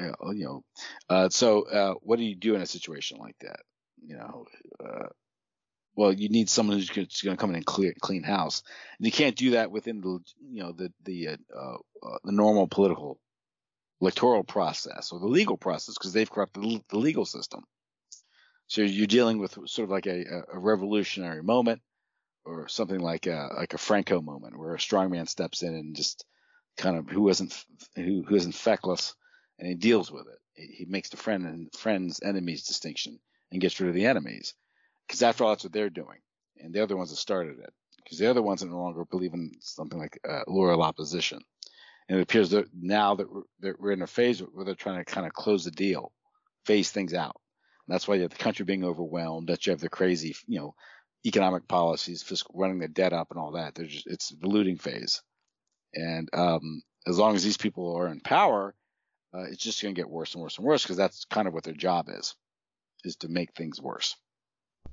uh, you know. Uh, so, uh, what do you do in a situation like that? You know, uh, well, you need someone who's going to come in and clear, clean house, and you can't do that within the, you know, the the uh, uh, the normal political electoral process or the legal process because they've corrupted the legal system. So you're dealing with sort of like a, a revolutionary moment or something like a like a Franco moment where a strongman steps in and just kind of who isn't who who isn't feckless and he deals with it. He, makes the friend and friends enemies distinction and gets rid of the enemies because after all that's what they're doing and they're the ones that started it because they're the ones no longer believe in something like uh, loyal opposition. And it appears that now that we're, that we're in a phase where they're trying to kind of close the deal, phase things out. That's why you have the country being overwhelmed, that you have the crazy, you know, economic policies, fiscal, running the debt up and all that. There's just, it's the looting phase. And um, as long as these people are in power, uh, it's just going to get worse and worse and worse because that's kind of what their job is, is to make things worse.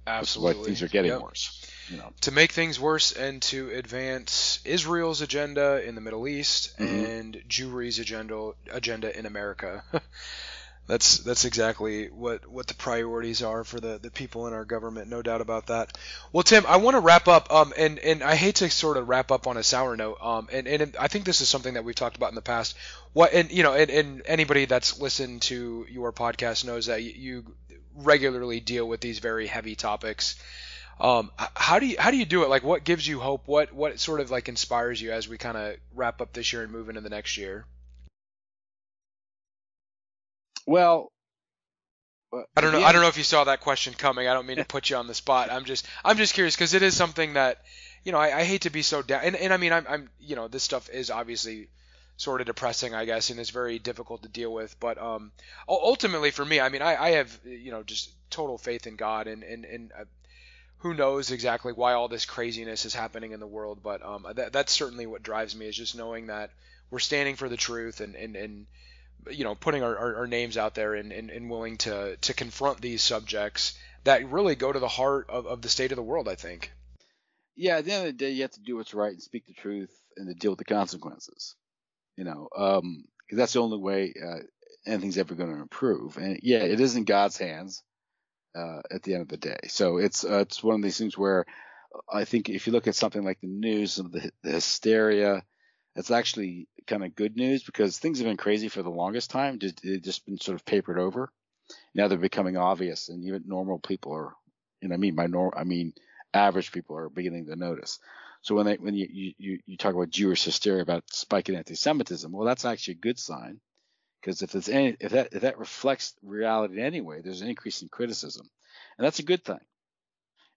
Absolutely. things are getting yep. worse. You know. To make things worse and to advance Israel's agenda in the Middle East mm-hmm. and Jewry's agenda agenda in America. that's that's exactly what what the priorities are for the the people in our government no doubt about that well tim i want to wrap up um and and i hate to sort of wrap up on a sour note um and and i think this is something that we've talked about in the past what and you know and, and anybody that's listened to your podcast knows that you regularly deal with these very heavy topics um, how do you how do you do it? Like, what gives you hope? What what sort of like inspires you as we kind of wrap up this year and move into the next year? Well, I don't know. I don't know if you saw that question coming. I don't mean to put you on the spot. I'm just I'm just curious because it is something that you know I, I hate to be so down. And, and I mean I'm, I'm you know this stuff is obviously sort of depressing I guess and it's very difficult to deal with. But um ultimately for me I mean I, I have you know just total faith in God and and and. Uh, who knows exactly why all this craziness is happening in the world, but um, that, that's certainly what drives me is just knowing that we're standing for the truth and, and, and you know, putting our, our, our names out there and, and, and, willing to, to confront these subjects that really go to the heart of, of the state of the world, I think. Yeah, at the end of the day, you have to do what's right and speak the truth and to deal with the consequences. You know, um, cause that's the only way uh, anything's ever going to improve. And yeah, it is in God's hands uh, at the end of the day. So it's uh, it's one of these things where I think if you look at something like the news of the, the hysteria it's actually kind of good news because things have been crazy for the longest time. They've just been sort of papered over. Now they're becoming obvious, and even normal people are, and I mean by normal, I mean average people are beginning to notice. So when they when you you you talk about Jewish hysteria about spiking anti-Semitism, well, that's actually a good sign Because if it's any, if that if that reflects reality anyway, there's an increase in criticism, and that's a good thing.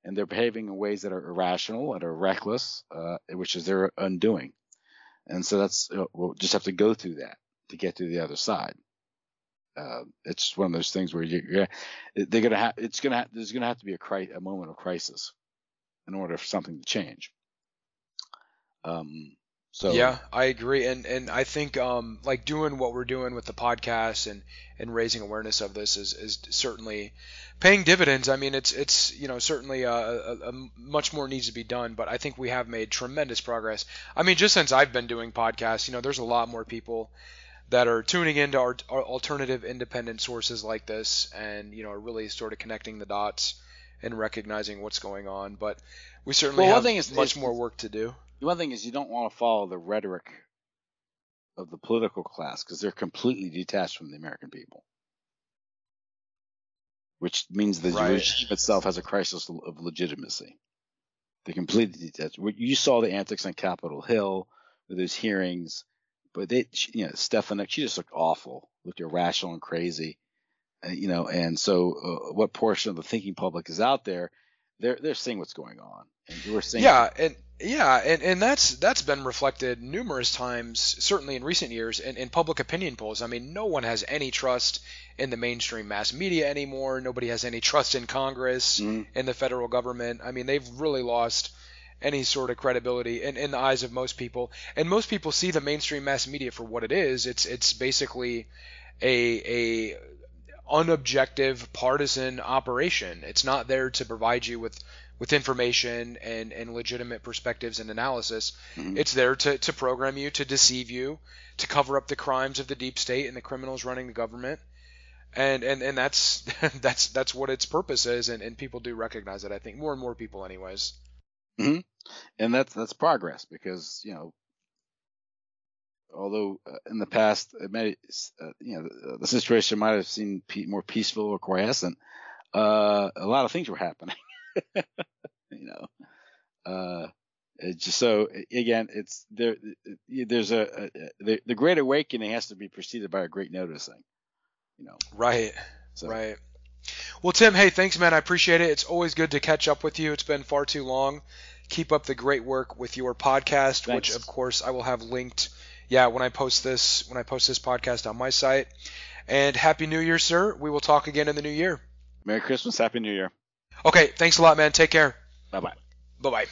And they're behaving in ways that are irrational and are reckless, uh, which is their undoing. And so that's we'll just have to go through that to get to the other side. Uh, it's one of those things where you, are they're gonna have it's gonna ha- there's gonna have to be a cri- a moment of crisis in order for something to change. Um, so yeah, I agree, and and I think um, like doing what we're doing with the podcast and and raising awareness of this is is certainly paying dividends. I mean, it's it's you know certainly uh, a, a, a much more needs to be done, but I think we have made tremendous progress. I mean, just since I've been doing podcasts, you know, there's a lot more people that are tuning into our, our alternative independent sources like this, and you know, are really sort of connecting the dots and recognizing what's going on. But we certainly well, have thing is, much more work to do. The one thing is you don't want to follow the rhetoric of the political class because they're completely detached from the American people, which means the right. regime itself has a crisis of legitimacy. They're completely detached. You saw the antics on Capitol Hill with those hearings, but they, you know, Stefanik, she just looked awful, looked irrational and crazy, uh, you know. And so, uh, what portion of the thinking public is out there? They're they're seeing what's going on, and we're seeing. Yeah, and yeah, and, and that's that's been reflected numerous times, certainly in recent years, in, in public opinion polls. I mean, no one has any trust in the mainstream mass media anymore. Nobody has any trust in Congress, mm. in the federal government. I mean, they've really lost any sort of credibility in, in the eyes of most people. And most people see the mainstream mass media for what it is. It's it's basically a a unobjective partisan operation. It's not there to provide you with with information and, and legitimate perspectives and analysis. Mm-hmm. It's there to, to program you, to deceive you, to cover up the crimes of the deep state and the criminals running the government. And and, and that's that's that's what its purpose is, and, and people do recognize it. I think more and more people, anyways. Mm-hmm. And that's that's progress because you know although uh, in the past it may, uh, you know, the situation might have seemed pe- more peaceful or quiescent, uh, a lot of things were happening. you know, uh, it's just so again, it's there. There's a, a the, the great awakening has to be preceded by a great noticing. You know. Right. So. Right. Well, Tim, hey, thanks, man. I appreciate it. It's always good to catch up with you. It's been far too long. Keep up the great work with your podcast, thanks. which of course I will have linked. Yeah, when I post this, when I post this podcast on my site. And happy New Year, sir. We will talk again in the new year. Merry Christmas. Happy New Year. Okay, thanks a lot, man. Take care. Bye bye. Bye bye.